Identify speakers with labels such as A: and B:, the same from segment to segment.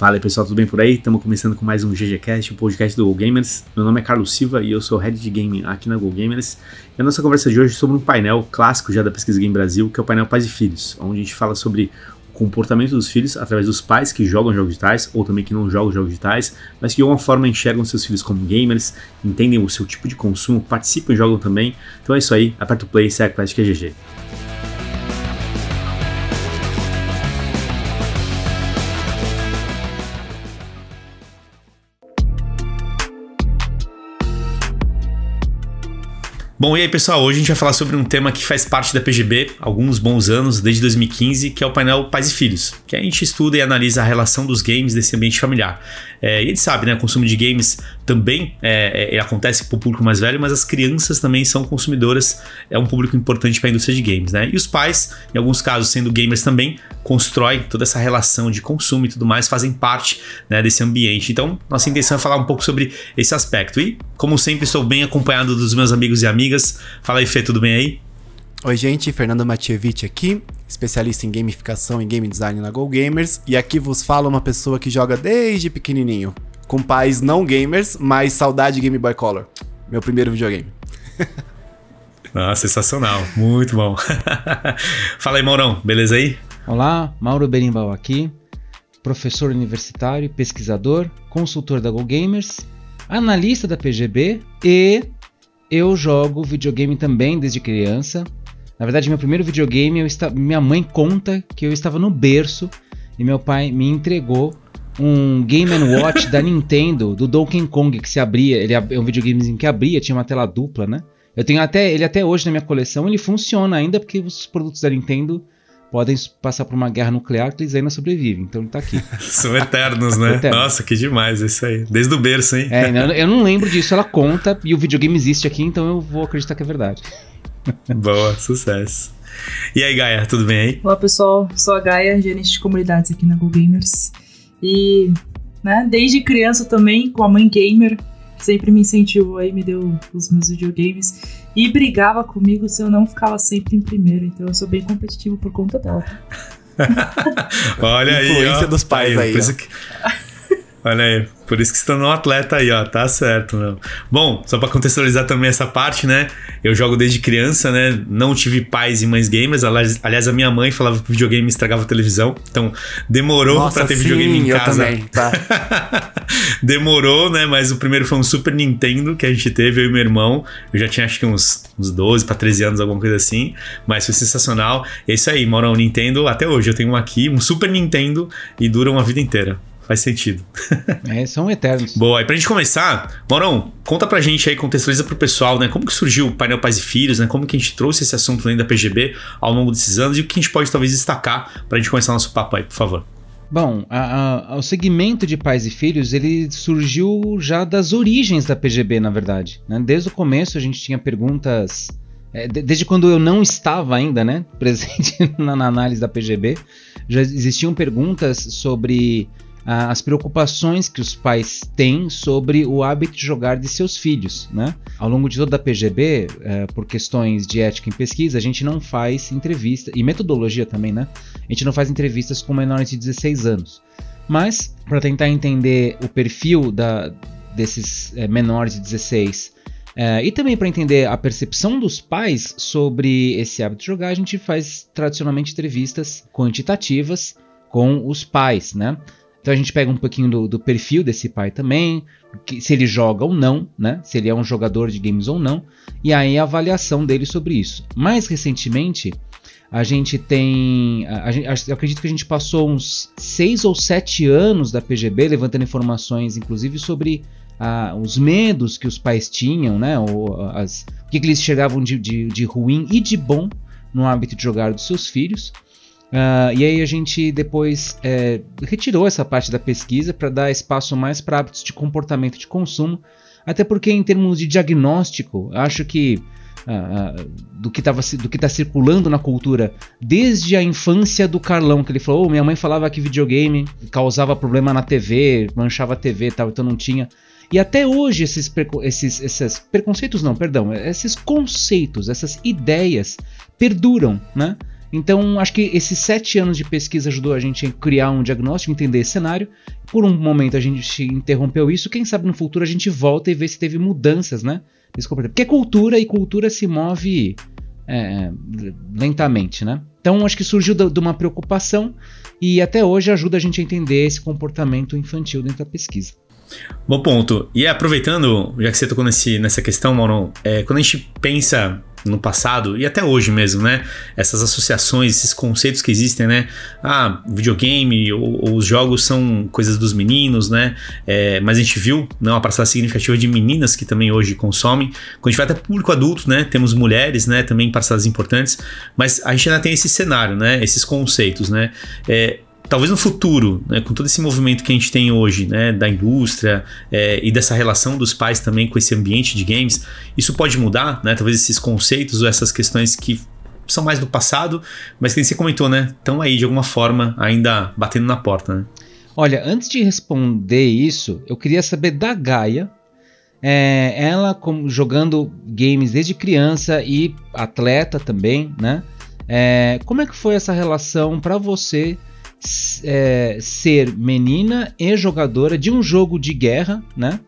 A: Fala aí pessoal, tudo bem por aí? Estamos começando com mais um GGCast, o um podcast do Go Gamers. Meu nome é Carlos Silva e eu sou Head de Gaming aqui na Go Gamers. E a nossa conversa de hoje é sobre um painel clássico já da Pesquisa Game Brasil, que é o painel Pais e Filhos, onde a gente fala sobre o comportamento dos filhos através dos pais que jogam jogos digitais ou também que não jogam jogos digitais, mas que de alguma forma enxergam seus filhos como gamers, entendem o seu tipo de consumo, participam e jogam também. Então é isso aí, aperta o play e segue a Classic GG. Bom, e aí pessoal, hoje a gente vai falar sobre um tema que faz parte da PGB há alguns bons anos, desde 2015, que é o painel Pais e Filhos, que a gente estuda e analisa a relação dos games desse ambiente familiar. É, e a gente sabe, né, o consumo de games também é, é, acontece para o público mais velho, mas as crianças também são consumidoras, é um público importante para a indústria de games, né? E os pais, em alguns casos sendo gamers também, constroem toda essa relação de consumo e tudo mais, fazem parte né, desse ambiente. Então, nossa intenção é falar um pouco sobre esse aspecto. E, como sempre, estou bem acompanhado dos meus amigos e amigas. Fala aí, Fê, tudo bem aí?
B: Oi, gente, Fernando Matievich aqui, especialista em gamificação e game design na Go Gamers, e aqui vos fala uma pessoa que joga desde pequenininho, com pais não gamers, mas saudade Game Boy Color, meu primeiro videogame.
A: Ah, sensacional, muito bom. fala aí, Maurão, beleza aí?
C: Olá, Mauro Berimbau aqui, professor universitário, pesquisador, consultor da Go Gamers, analista da PGB e eu jogo videogame também desde criança. Na verdade, meu primeiro videogame, eu está... minha mãe conta que eu estava no berço e meu pai me entregou um Game Watch da Nintendo, do Donkey Kong, que se abria. Ele é um videogamezinho que abria, tinha uma tela dupla, né? Eu tenho até ele até hoje na minha coleção, ele funciona ainda porque os produtos da Nintendo podem passar por uma guerra nuclear que eles ainda sobrevivem. Então ele tá aqui.
A: São eternos, né? Eterno. Nossa, que demais isso aí. Desde o berço, hein?
C: É, eu não lembro disso, ela conta e o videogame existe aqui, então eu vou acreditar que é verdade.
A: Boa, sucesso. E aí, Gaia, tudo bem aí?
D: Olá, pessoal. Sou a Gaia, gerente de comunidades aqui na Go Gamers. E, né, desde criança também, com a mãe gamer, que sempre me incentivou aí, me deu os meus videogames. E brigava comigo se eu não ficava sempre em primeiro. Então eu sou bem competitivo por conta dela.
A: Olha aí,
B: Influência dos pais aí. aí
A: que... Olha aí, por isso que você tornou um atleta aí, ó. Tá certo, meu. Bom, só para contextualizar também essa parte, né? Eu jogo desde criança, né? Não tive pais e mães gamers. Aliás, a minha mãe falava que videogame estragava a televisão. Então, demorou para ter sim, videogame em casa.
B: Também, tá.
A: demorou, né? Mas o primeiro foi um Super Nintendo que a gente teve, eu e meu irmão. Eu já tinha acho que uns, uns 12 para 13 anos, alguma coisa assim. Mas foi sensacional. É isso aí, Maurão, Nintendo. Até hoje eu tenho um aqui, um Super Nintendo, e dura uma vida inteira faz sentido.
C: É, são eternos.
A: Boa, e pra gente começar, Maurão, conta pra gente aí, contextualiza pro pessoal, né? Como que surgiu o painel Pais e Filhos, né? Como que a gente trouxe esse assunto dentro da PGB ao longo desses anos e o que a gente pode talvez destacar pra gente começar nosso papo aí, por favor.
C: Bom, a, a, o segmento de pais e filhos ele surgiu já das origens da PGB, na verdade. Né? Desde o começo a gente tinha perguntas, é, desde quando eu não estava ainda, né, presente na, na análise da PGB, já existiam perguntas sobre as preocupações que os pais têm sobre o hábito de jogar de seus filhos. Né? Ao longo de toda a PGB, é, por questões de ética em pesquisa, a gente não faz entrevista, e metodologia também, né? A gente não faz entrevistas com menores de 16 anos. Mas, para tentar entender o perfil da, desses é, menores de 16 é, e também para entender a percepção dos pais sobre esse hábito de jogar, a gente faz tradicionalmente entrevistas quantitativas com os pais, né? Então a gente pega um pouquinho do, do perfil desse pai também, que, se ele joga ou não, né? Se ele é um jogador de games ou não, e aí a avaliação dele sobre isso. Mais recentemente, a gente tem. A, a, eu acredito que a gente passou uns 6 ou 7 anos da PGB levantando informações, inclusive, sobre os medos que os pais tinham, né? Ou, as, o que, que eles chegavam de, de, de ruim e de bom no hábito de jogar dos seus filhos. Uh, e aí a gente depois é, retirou essa parte da pesquisa para dar espaço mais para hábitos de comportamento de consumo, até porque em termos de diagnóstico, acho que uh, uh, do que está circulando na cultura desde a infância do Carlão, que ele falou, oh, minha mãe falava que videogame causava problema na TV, manchava a TV tal, então não tinha. E até hoje esses, esses, esses preconceitos, não, perdão, esses conceitos, essas ideias perduram, né? Então, acho que esses sete anos de pesquisa ajudou a gente a criar um diagnóstico, entender esse cenário. Por um momento a gente interrompeu isso. Quem sabe no futuro a gente volta e vê se teve mudanças, né? Porque é cultura e cultura se move é, lentamente, né? Então, acho que surgiu de uma preocupação e até hoje ajuda a gente a entender esse comportamento infantil dentro da pesquisa.
A: Bom ponto. E aproveitando, já que você tocou nesse, nessa questão, Mauro, é, quando a gente pensa no passado e até hoje mesmo, né? Essas associações, esses conceitos que existem, né? Ah, videogame ou, ou os jogos são coisas dos meninos, né? É, mas a gente viu né, uma parcela significativa de meninas que também hoje consomem. Quando a gente vai até público adulto, né? Temos mulheres, né? Também parcelas importantes, mas a gente ainda tem esse cenário, né? Esses conceitos, né? É, talvez no futuro, né, com todo esse movimento que a gente tem hoje, né, da indústria é, e dessa relação dos pais também com esse ambiente de games, isso pode mudar, né? Talvez esses conceitos ou essas questões que são mais do passado, mas que você comentou, né? Estão aí de alguma forma ainda batendo na porta, né?
C: Olha, antes de responder isso, eu queria saber da Gaia. É, ela como, jogando games desde criança e atleta também, né? É, como é que foi essa relação para você é, ser menina e jogadora de um jogo de guerra, né?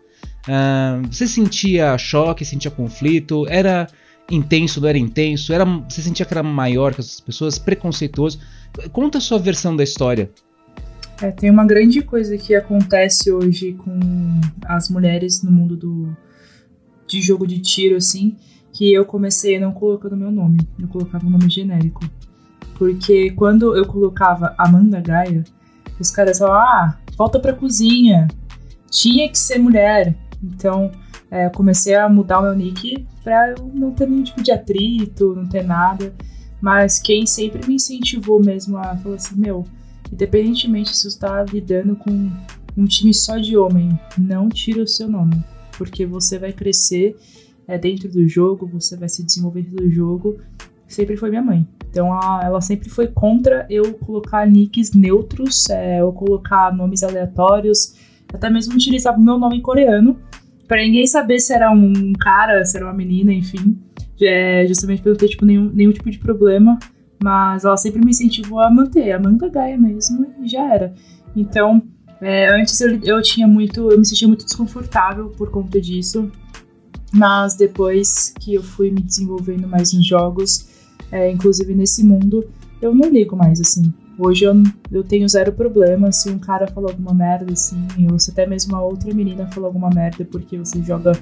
C: Uh, você sentia choque, sentia conflito, era intenso, não era intenso, era, você sentia que era maior que as pessoas, preconceituoso. Conta a sua versão da história.
D: É, tem uma grande coisa que acontece hoje com as mulheres no mundo do, de jogo de tiro, assim, que eu comecei não colocando meu nome, eu colocava um nome genérico. Porque quando eu colocava Amanda Gaia, os caras falavam, ah, volta pra cozinha. Tinha que ser mulher. Então, é, eu comecei a mudar o meu nick pra eu não ter nenhum tipo de atrito, não ter nada. Mas quem sempre me incentivou mesmo a falar assim, meu, independentemente se você está lidando com um time só de homem, não tira o seu nome. Porque você vai crescer é, dentro do jogo, você vai se desenvolver dentro do jogo. Sempre foi minha mãe. Então ela, ela sempre foi contra eu colocar nicks neutros, é, eu colocar nomes aleatórios, até mesmo utilizar o meu nome coreano, para ninguém saber se era um cara, se era uma menina, enfim. É, justamente pra não ter tipo, nenhum, nenhum tipo de problema. Mas ela sempre me incentivou a manter, a Amanda Gaia mesmo, e já era. Então, é, antes eu, eu tinha muito. Eu me sentia muito desconfortável por conta disso. Mas depois que eu fui me desenvolvendo mais nos jogos, é, inclusive nesse mundo, eu não ligo mais, assim. Hoje eu, eu tenho zero problema se um cara falou alguma merda, assim, ou se até mesmo uma outra menina falou alguma merda porque você joga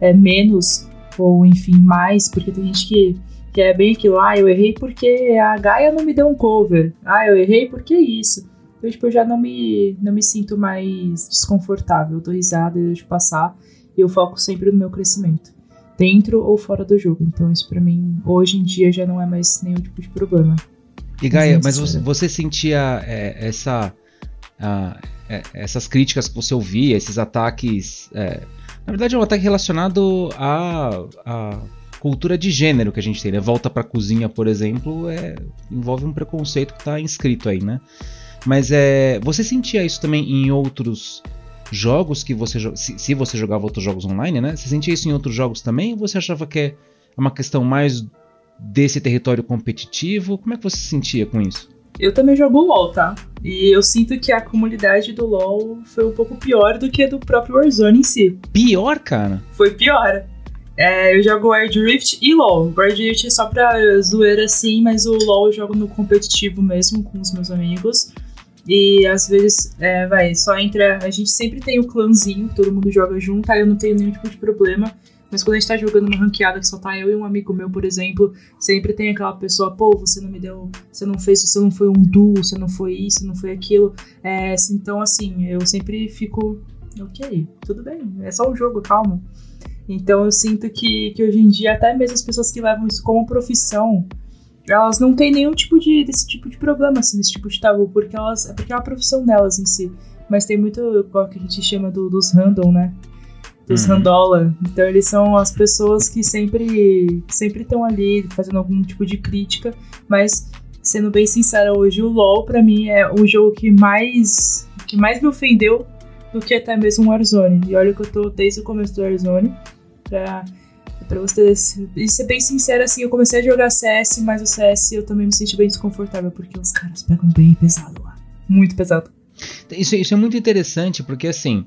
D: é, menos, ou enfim, mais, porque tem gente que, que é bem aquilo, ah, eu errei porque a Gaia não me deu um cover, ah, eu errei porque isso. Então, tipo, eu já não me, não me sinto mais desconfortável, eu dou risada, eu deixo passar, e eu foco sempre no meu crescimento dentro ou fora do jogo. Então isso para mim hoje em dia já não é mais nenhum tipo de problema.
C: E Gaia, mas você, você sentia é, essa é, essas críticas que você ouvia, esses ataques, é, na verdade é um ataque relacionado à, à cultura de gênero que a gente tem, né? Volta para cozinha, por exemplo, é, envolve um preconceito que está inscrito aí, né? Mas é, você sentia isso também em outros jogos que você se, se você jogava outros jogos online, né? Você sentia isso em outros jogos também? Ou você achava que é uma questão mais desse território competitivo? Como é que você se sentia com isso?
D: Eu também jogo LoL, tá? E eu sinto que a comunidade do LoL foi um pouco pior do que a do próprio Warzone em si.
C: Pior, cara?
D: Foi pior. É, eu jogo Wild Rift e LoL. Wild Rift é só pra zoeira assim, mas o LoL eu jogo no competitivo mesmo com os meus amigos. E às vezes, é, vai, só entra. A gente sempre tem o clãzinho, todo mundo joga junto, aí eu não tenho nenhum tipo de problema. Mas quando a gente tá jogando uma ranqueada que só tá eu e um amigo meu, por exemplo, sempre tem aquela pessoa, pô, você não me deu. Você não fez, você não foi um duo, você não foi isso, não foi aquilo. É, então, assim, eu sempre fico. Ok, tudo bem, é só um jogo, calma. Então eu sinto que, que hoje em dia, até mesmo as pessoas que levam isso como profissão, elas não têm nenhum tipo de desse tipo de problema, assim, desse tipo de tabu, porque elas. É porque é uma profissão delas em si. Mas tem muito o que a gente chama do, dos random, né? Dos uhum. randola. Então eles são as pessoas que sempre sempre estão ali fazendo algum tipo de crítica, mas sendo bem sincera hoje, o LoL para mim é o jogo que mais que mais me ofendeu do que até mesmo o Warzone. E olha que eu tô desde o começo do Warzone pra pra você e ser bem sincero, assim, eu comecei a jogar CS, mas o CS eu também me senti bem desconfortável, porque os caras pegam bem pesado lá. Muito pesado.
C: Isso, isso é muito interessante, porque assim,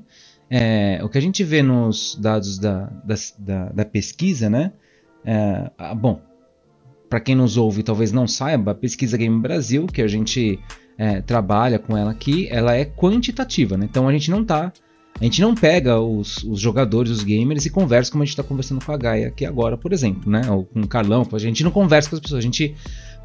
C: é, o que a gente vê nos dados da, da, da, da pesquisa, né? É, bom, para quem nos ouve talvez não saiba, a pesquisa Game Brasil, que a gente é, trabalha com ela aqui, ela é quantitativa, né? Então a gente não tá. A gente não pega os, os jogadores, os gamers e conversa como a gente está conversando com a Gaia aqui agora, por exemplo, né? Ou com o Carlão. A gente não conversa com as pessoas, a gente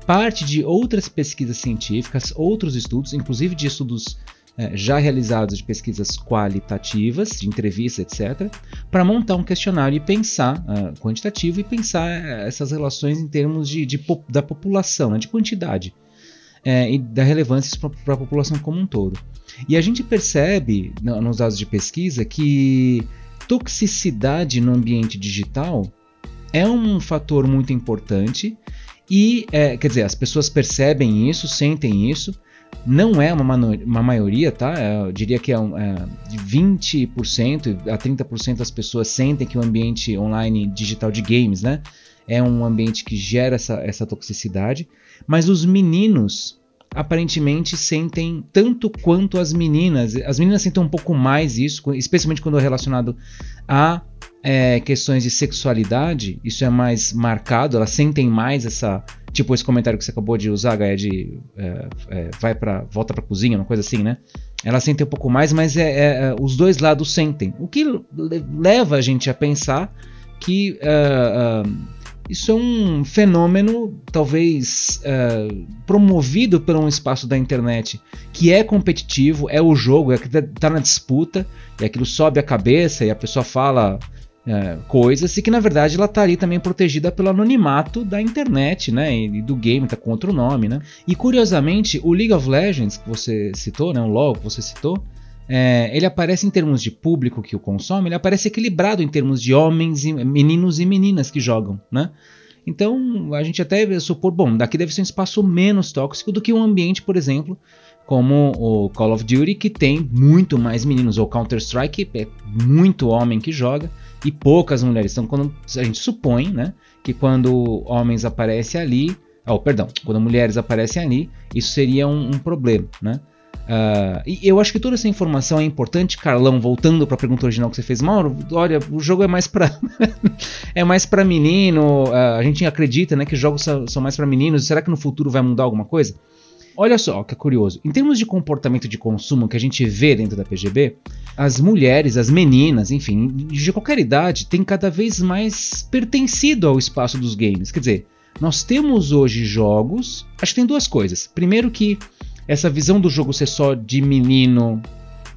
C: parte de outras pesquisas científicas, outros estudos, inclusive de estudos é, já realizados de pesquisas qualitativas, de entrevistas, etc., para montar um questionário e pensar uh, quantitativo e pensar uh, essas relações em termos de, de da população, né, de quantidade é, e da relevância para a população como um todo. E a gente percebe no, nos dados de pesquisa que toxicidade no ambiente digital é um fator muito importante e, é, quer dizer, as pessoas percebem isso, sentem isso, não é uma, uma maioria, tá? É, eu diria que é, um, é de 20% a 30% das pessoas sentem que o ambiente online digital de games, né? É um ambiente que gera essa, essa toxicidade. Mas os meninos aparentemente sentem tanto quanto as meninas. As meninas sentem um pouco mais isso, especialmente quando é relacionado a é, questões de sexualidade. Isso é mais marcado, elas sentem mais essa Tipo esse comentário que você acabou de usar, Gaia, de é, é, vai para volta para cozinha, uma coisa assim, né? Ela sente um pouco mais, mas é, é, é, os dois lados sentem. O que leva a gente a pensar que uh, uh, isso é um fenômeno, talvez uh, promovido por um espaço da internet que é competitivo, é o jogo, é que está na disputa, e aquilo sobe a cabeça e a pessoa fala é, coisas e que na verdade ela está ali também protegida pelo anonimato da internet, né, e do game, tá com outro nome, né. E curiosamente, o League of Legends que você citou, né, o LoL que você citou, é, ele aparece em termos de público que o consome, ele aparece equilibrado em termos de homens, e, meninos e meninas que jogam, né. Então a gente até supor, bom, daqui deve ser um espaço menos tóxico do que um ambiente, por exemplo, como o Call of Duty, que tem muito mais meninos, ou Counter-Strike, é muito homem que joga e poucas mulheres. Então, quando a gente supõe, né, que quando homens aparecem ali, oh, perdão, quando mulheres aparecem ali, isso seria um, um problema, né? Uh, e eu acho que toda essa informação é importante, Carlão, voltando para a pergunta original que você fez, Mauro, olha, o jogo é mais para é mais para menino, uh, a gente acredita, né, que jogos são, mais para meninos, será que no futuro vai mudar alguma coisa? Olha só que é curioso. Em termos de comportamento de consumo que a gente vê dentro da PGB, as mulheres, as meninas, enfim, de qualquer idade, têm cada vez mais pertencido ao espaço dos games. Quer dizer, nós temos hoje jogos. Acho que tem duas coisas. Primeiro, que essa visão do jogo ser só de menino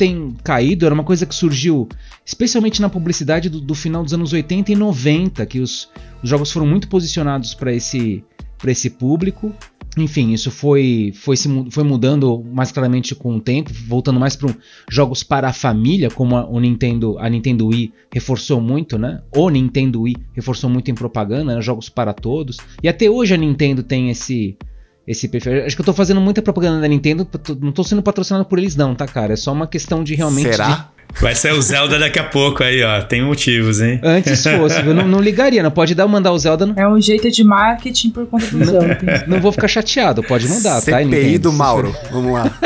C: tem caído, era uma coisa que surgiu especialmente na publicidade do, do final dos anos 80 e 90, que os, os jogos foram muito posicionados para esse, esse público. Enfim, isso foi, foi, se, foi mudando mais claramente com o tempo, voltando mais para jogos para a família, como a, o Nintendo, a Nintendo Wii reforçou muito, né? O Nintendo Wii reforçou muito em propaganda, né? jogos para todos. E até hoje a Nintendo tem esse esse perfil. Acho que eu tô fazendo muita propaganda da Nintendo, não tô sendo patrocinado por eles não, tá, cara? É só uma questão de realmente
B: Será?
C: De
A: Vai ser o Zelda daqui a pouco aí, ó. Tem motivos, hein?
C: Antes fosse, eu não, não ligaria, não pode dar mandar o Zelda. Não...
D: É um jeito de marketing por conta do Zelda.
C: Não vou ficar chateado, pode mudar,
B: CPI tá? CPI do Mauro, vamos lá.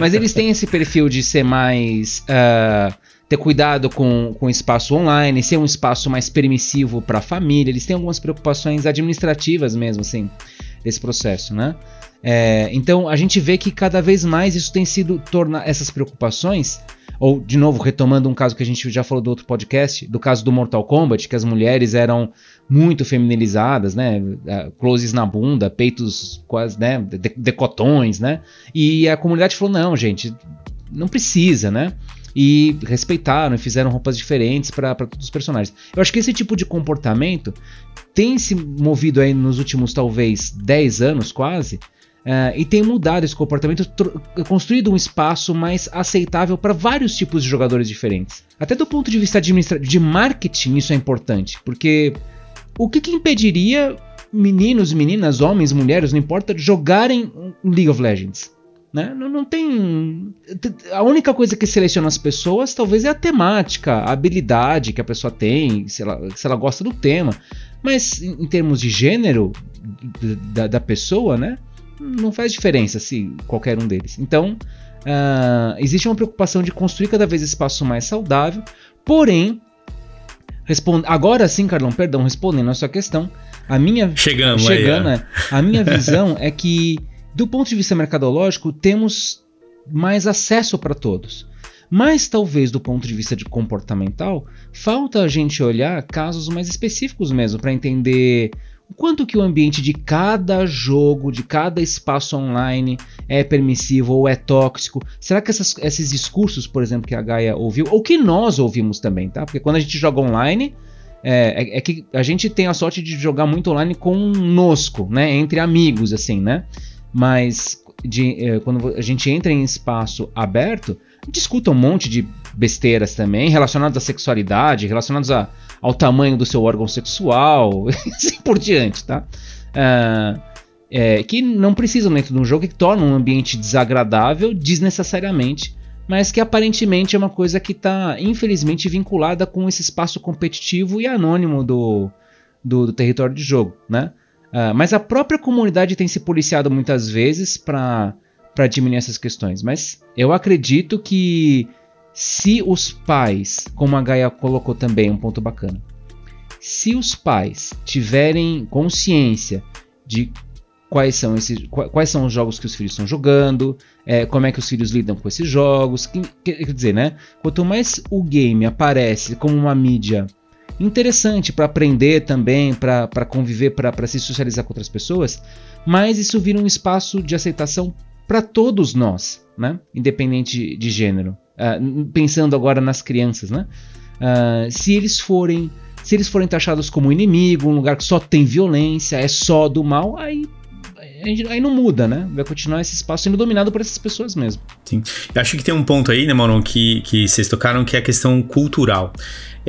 C: Mas eles têm esse perfil de ser mais. Uh, ter cuidado com, com o espaço online, ser um espaço mais permissivo para a família. Eles têm algumas preocupações administrativas mesmo, assim, desse processo, né? É, então a gente vê que cada vez mais isso tem sido tornar essas preocupações, ou de novo retomando um caso que a gente já falou do outro podcast, do caso do Mortal Kombat, que as mulheres eram muito feminilizadas, né, é, closes na bunda, peitos quase, né, decotões, né, e a comunidade falou não, gente, não precisa, né e respeitaram e fizeram roupas diferentes para todos os personagens. Eu acho que esse tipo de comportamento tem se movido aí nos últimos talvez 10 anos quase, Uh, e tem mudado esse comportamento, construído um espaço mais aceitável para vários tipos de jogadores diferentes. Até do ponto de vista de marketing, isso é importante, porque o que, que impediria meninos, meninas, homens, mulheres, não importa, jogarem League of Legends? Né? Não, não tem. A única coisa que seleciona as pessoas talvez é a temática, a habilidade que a pessoa tem, se ela, se ela gosta do tema. Mas em, em termos de gênero da, da, pessoa, né? Não faz diferença se qualquer um deles. Então, uh, existe uma preocupação de construir cada vez espaço mais saudável, porém. Responde, agora sim, Carlão, perdão, respondendo a sua questão, a minha
A: chegando,
C: chegando aí, é, a minha visão é que do ponto de vista mercadológico, temos mais acesso para todos. Mas talvez do ponto de vista de comportamental, falta a gente olhar casos mais específicos mesmo para entender o quanto que o ambiente de cada jogo, de cada espaço online é permissivo ou é tóxico. Será que essas, esses discursos, por exemplo, que a Gaia ouviu, ou que nós ouvimos também, tá? Porque quando a gente joga online, é, é, é, que a gente tem a sorte de jogar muito online conosco, né? Entre amigos, assim, né? Mas de, é, quando a gente entra em espaço aberto, discuta um monte de besteiras também, relacionadas à sexualidade, relacionados a, ao tamanho do seu órgão sexual, e assim por diante, tá? Uh, é, que não precisam dentro de um jogo que torna um ambiente desagradável desnecessariamente, mas que aparentemente é uma coisa que está infelizmente vinculada com esse espaço competitivo e anônimo do, do, do território de jogo, né? Uh, mas a própria comunidade tem se policiado muitas vezes para diminuir essas questões. Mas eu acredito que se os pais, como a Gaia colocou também, um ponto bacana, se os pais tiverem consciência de quais são esses, quais são os jogos que os filhos estão jogando, é, como é que os filhos lidam com esses jogos, que, quer dizer, né? Quanto mais o game aparece como uma mídia interessante para aprender também, para conviver, para se socializar com outras pessoas, mas isso vira um espaço de aceitação para todos nós, né? independente de gênero. Uh, pensando agora nas crianças, né? Uh, se eles forem se eles forem taxados como inimigo, um lugar que só tem violência, é só do mal, aí aí não muda, né? Vai continuar esse espaço sendo dominado por essas pessoas mesmo.
A: Sim. Eu acho que tem um ponto aí, né, Mauro, que, que vocês tocaram, que é a questão cultural.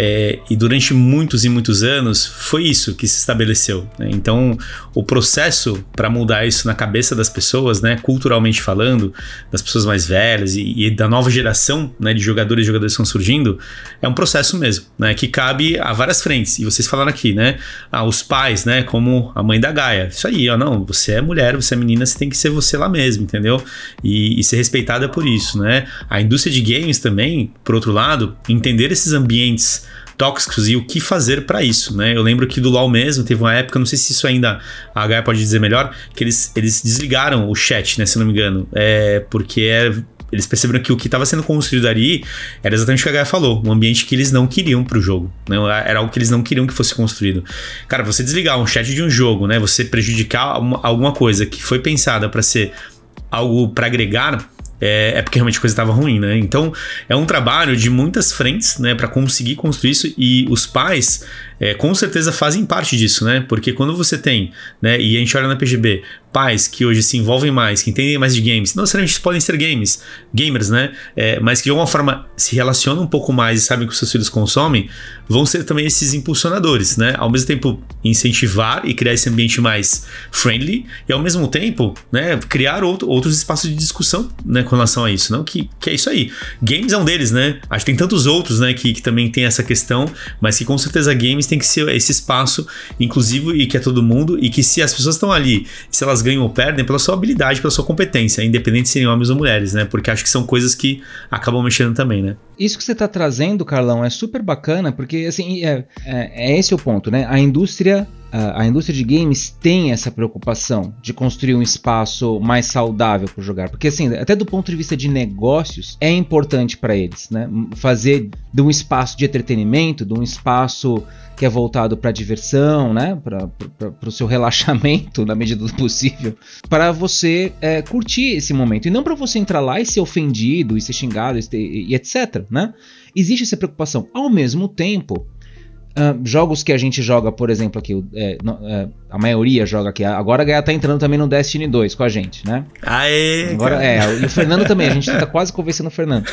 A: É, e durante muitos e muitos anos foi isso que se estabeleceu. Né? Então, o processo para mudar isso na cabeça das pessoas, né, culturalmente falando, das pessoas mais velhas e, e da nova geração né, de jogadores e jogadores que estão surgindo, é um processo mesmo, né, que cabe a várias frentes. E vocês falaram aqui, né, ah, os pais, né, como a mãe da Gaia. Isso aí, ó, não, você é mulher, você é menina, você tem que ser você lá mesmo, entendeu? E, e ser respeitada por isso, né? A indústria de games também, por outro lado, entender esses ambientes tóxicos e o que fazer para isso, né? Eu lembro que do LoL mesmo teve uma época, não sei se isso ainda a Gaia pode dizer melhor, que eles, eles desligaram o chat, né? Se não me engano, é porque é, eles perceberam que o que estava sendo construído ali era exatamente o que a Gaia falou, um ambiente que eles não queriam para o jogo, né? Era algo que eles não queriam que fosse construído. Cara, você desligar um chat de um jogo, né? Você prejudicar alguma coisa que foi pensada para ser algo para agregar é, é, porque realmente a coisa estava ruim, né? Então é um trabalho de muitas frentes, né, para conseguir construir isso e os pais é, com certeza fazem parte disso, né? Porque quando você tem, né, e a gente olha na PGB, pais que hoje se envolvem mais, que entendem mais de games, não necessariamente podem ser games, gamers, né? É, mas que de alguma forma se relacionam um pouco mais e sabem que os seus filhos consomem, vão ser também esses impulsionadores, né? Ao mesmo tempo incentivar e criar esse ambiente mais friendly e ao mesmo tempo, né, criar outro, outros espaços de discussão, né, com relação a isso, não? Que, que é isso aí. Games é um deles, né? Acho que tem tantos outros, né, que, que também tem essa questão, mas que com certeza games tem que ser esse espaço inclusivo e que é todo mundo e que se as pessoas estão ali, se elas ganham ou perdem, pela sua habilidade, pela sua competência, independente se serem homens ou mulheres, né? Porque acho que são coisas que acabam mexendo também, né?
C: Isso que você está trazendo, Carlão, é super bacana, porque assim, é, é, é esse o ponto, né? A indústria a, indústria de games tem essa preocupação de construir um espaço mais saudável para jogar, porque assim, até do ponto de vista de negócios, é importante para eles, né? Fazer de um espaço de entretenimento, de um espaço que é voltado para diversão, né? Para o seu relaxamento na medida do possível, para você é, curtir esse momento e não para você entrar lá e ser ofendido e ser xingado e, e etc, né? Existe essa preocupação. Ao mesmo tempo, Uh, jogos que a gente joga, por exemplo, aqui, é, é, a maioria joga aqui. Agora a Gaia tá entrando também no Destiny 2 com a gente, né?
A: Aê!
C: Agora, é, e o Fernando também, a gente tá quase convencendo o Fernando.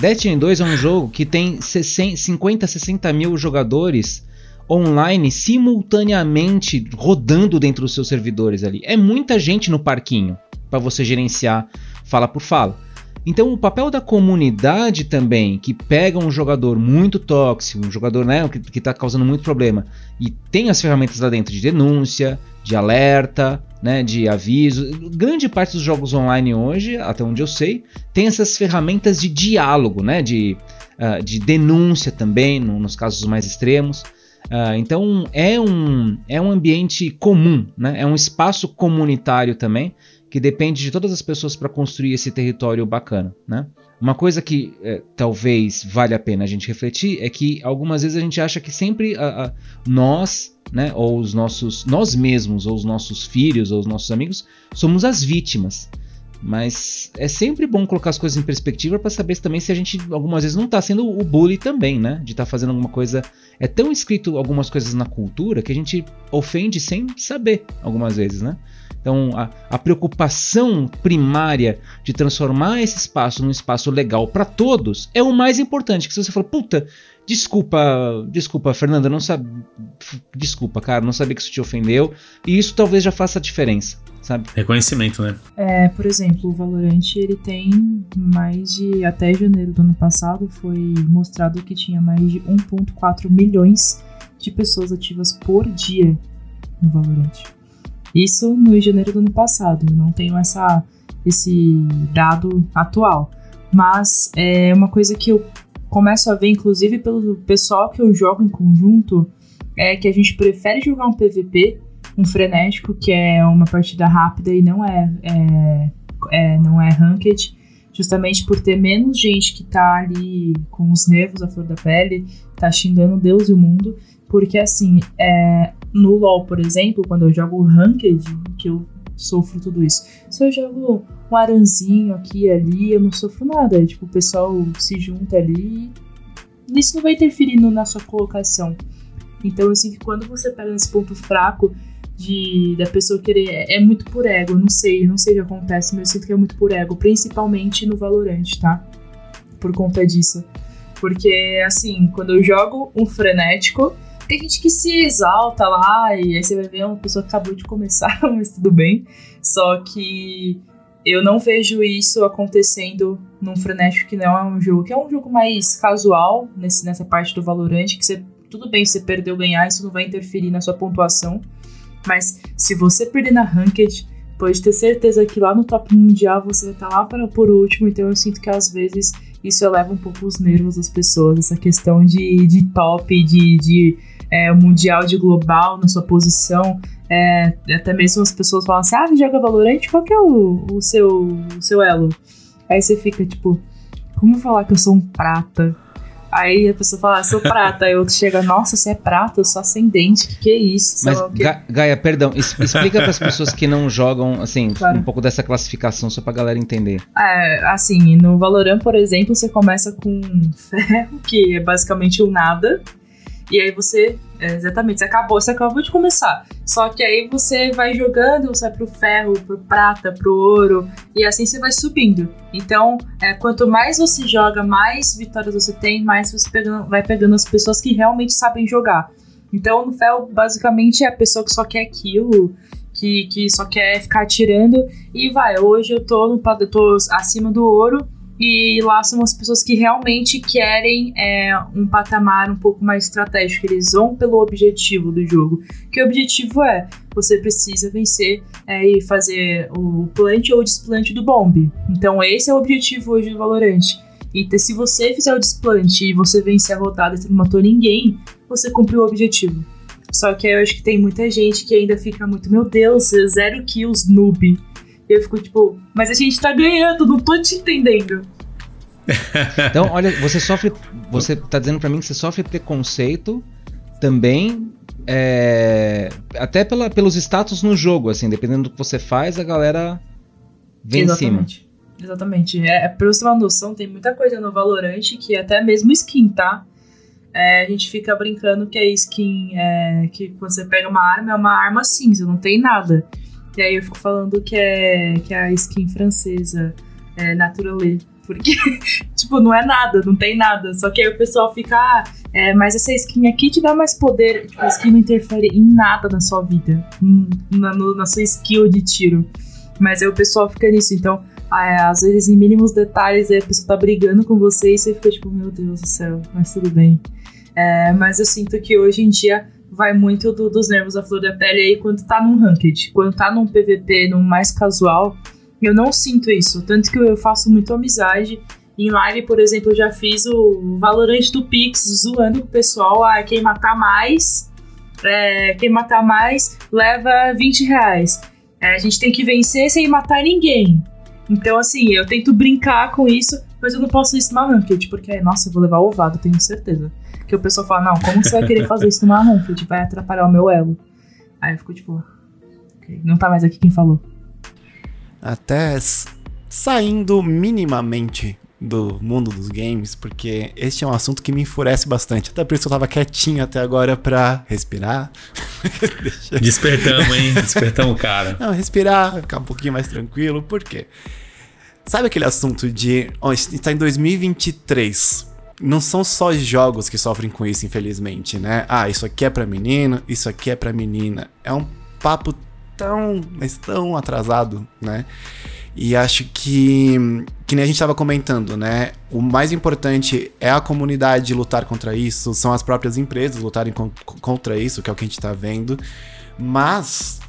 C: Destiny 2 é um jogo que tem 60, 50, 60 mil jogadores online simultaneamente rodando dentro dos seus servidores ali. É muita gente no parquinho para você gerenciar fala por fala. Então o papel da comunidade também, que pega um jogador muito tóxico, um jogador né, que está causando muito problema, e tem as ferramentas lá dentro de denúncia, de alerta, né, de aviso. Grande parte dos jogos online hoje, até onde eu sei, tem essas ferramentas de diálogo, né, de, uh, de denúncia também, no, nos casos mais extremos. Uh, então é um, é um ambiente comum, né? é um espaço comunitário também que depende de todas as pessoas para construir esse território bacana, né? Uma coisa que é, talvez valha a pena a gente refletir é que algumas vezes a gente acha que sempre a, a, nós, né, ou os nossos, nós mesmos, ou os nossos filhos, ou os nossos amigos, somos as vítimas. Mas é sempre bom colocar as coisas em perspectiva para saber também se a gente algumas vezes não está sendo o bully também, né? De estar tá fazendo alguma coisa. É tão escrito algumas coisas na cultura que a gente ofende sem saber algumas vezes, né? Então, a, a preocupação primária de transformar esse espaço num espaço legal para todos é o mais importante. Que se você for, puta, desculpa, desculpa, Fernanda, não sabe, desculpa, cara, não sabia que isso te ofendeu. E isso talvez já faça a diferença, sabe?
A: Reconhecimento, né?
D: É, por exemplo, o Valorant ele tem mais de até janeiro do ano passado foi mostrado que tinha mais de 1.4 milhões de pessoas ativas por dia no Valorant. Isso no janeiro do ano passado, não tenho essa, esse dado atual. Mas é uma coisa que eu começo a ver, inclusive pelo pessoal que eu jogo em conjunto, é que a gente prefere jogar um PVP, um frenético, que é uma partida rápida e não é, é, é não é ranked, justamente por ter menos gente que tá ali com os nervos à flor da pele, tá xingando Deus e o mundo, porque assim, é, no LoL, por exemplo, quando eu jogo Ranked, que eu sofro tudo isso. Se eu jogo um aranzinho aqui e ali, eu não sofro nada. Tipo, o pessoal se junta ali. Isso não vai interferir na sua colocação. Então eu sinto que quando você pega nesse ponto fraco de da pessoa querer. É, é muito por ego, não sei, não sei o que acontece, mas eu sinto que é muito por ego, principalmente no Valorant, tá? Por conta disso. Porque, assim, quando eu jogo um frenético, tem gente que se exalta lá e aí você vai ver uma pessoa que acabou de começar, mas tudo bem. Só que eu não vejo isso acontecendo num frenético que não é um jogo, que é um jogo mais casual nesse, nessa parte do Valorant, que você tudo bem você perder ou ganhar, isso não vai interferir na sua pontuação. Mas se você perder na Ranked, pode ter certeza que lá no top mundial você vai estar lá para por último, então eu sinto que às vezes isso eleva um pouco os nervos das pessoas, essa questão de, de top, de, de é, mundial de global na sua posição. É, até mesmo as pessoas falam assim: ah, você joga Valorant, qual que é o, o, seu, o seu elo? Aí você fica tipo, como falar que eu sou um prata? Aí a pessoa fala, ah, sou prata. Aí outro chega, nossa, você é prata, eu sou ascendente, que que é isso?
C: Mas, Ga Gaia, perdão, explica para as pessoas que não jogam, assim, claro. um pouco dessa classificação, só pra galera entender.
D: É, assim, no Valorant, por exemplo, você começa com ferro, que é basicamente o nada. E aí você, é, exatamente, você acabou, você acabou de começar. Só que aí você vai jogando, você vai pro ferro, pro prata, pro ouro, e assim você vai subindo. Então, é, quanto mais você joga, mais vitórias você tem, mais você pegando, vai pegando as pessoas que realmente sabem jogar. Então, no ferro, basicamente, é a pessoa que só quer aquilo, que, que só quer ficar atirando, e vai, hoje eu tô, no, eu tô acima do ouro, e lá são as pessoas que realmente querem é, um patamar um pouco mais estratégico. Eles vão pelo objetivo do jogo. Que o objetivo é você precisa vencer é, e fazer o plant ou o desplante do bomb. Então esse é o objetivo hoje do Valorant. Então se você fizer o desplante e você vencer a rodada e você não matou ninguém, você cumpriu o objetivo. Só que eu acho que tem muita gente que ainda fica muito, meu Deus, zero kills, noob. E eu fico tipo, mas a gente tá ganhando, não tô te entendendo.
C: Então, olha, você sofre. Você tá dizendo para mim que você sofre preconceito também. É, até pela, pelos status no jogo, assim, dependendo do que você faz, a galera vem
D: Exatamente.
C: em cima.
D: Exatamente. É, é, pra você ter uma noção, tem muita coisa no Valorant que até mesmo skin, tá? É, a gente fica brincando que a skin é, que quando você pega uma arma é uma arma cinza, não tem nada. E aí eu fico falando que é, que é a skin francesa, é, Naturally. Porque, tipo, não é nada, não tem nada. Só que aí o pessoal fica, ah, é, mas essa skin aqui te dá mais poder. Tipo, a skin não interfere em nada na sua vida, na, no, na sua skill de tiro. Mas aí o pessoal fica nisso, então, é, às vezes em mínimos detalhes, a pessoa tá brigando com você e você fica tipo, meu Deus do céu, mas tudo bem. É, mas eu sinto que hoje em dia vai muito do, dos nervos à flor da pele aí quando tá num ranked. Quando tá num PVP, num mais casual, eu não sinto isso. Tanto que eu faço muito amizade. Em live, por exemplo, eu já fiz o Valorant do Pix, zoando o pessoal. Ah, quem matar mais, é, quem matar mais leva 20 reais. É, a gente tem que vencer sem matar ninguém. Então, assim, eu tento brincar com isso, mas eu não posso isso numa ranked, porque, nossa, eu vou levar ovado, tenho certeza. Que o pessoal fala, não, como você vai querer fazer isso numa ranked? Vai atrapalhar o meu elo. Aí eu fico tipo, okay, não tá mais aqui quem falou.
B: Até saindo minimamente do mundo dos games, porque este é um assunto que me enfurece bastante. Até por isso eu tava quietinho até agora pra respirar.
A: Despertamos, hein? Despertamos o cara.
B: Não, respirar, ficar um pouquinho mais tranquilo. Por quê? Sabe aquele assunto de. Ó, a gente tá em 2023. Não são só jogos que sofrem com isso, infelizmente, né? Ah, isso aqui é pra menino, isso aqui é pra menina. É um papo tão, mas tão atrasado, né? E acho que, que nem a gente estava comentando, né? O mais importante é a comunidade lutar contra isso, são as próprias empresas lutarem con contra isso, que é o que a gente está vendo. Mas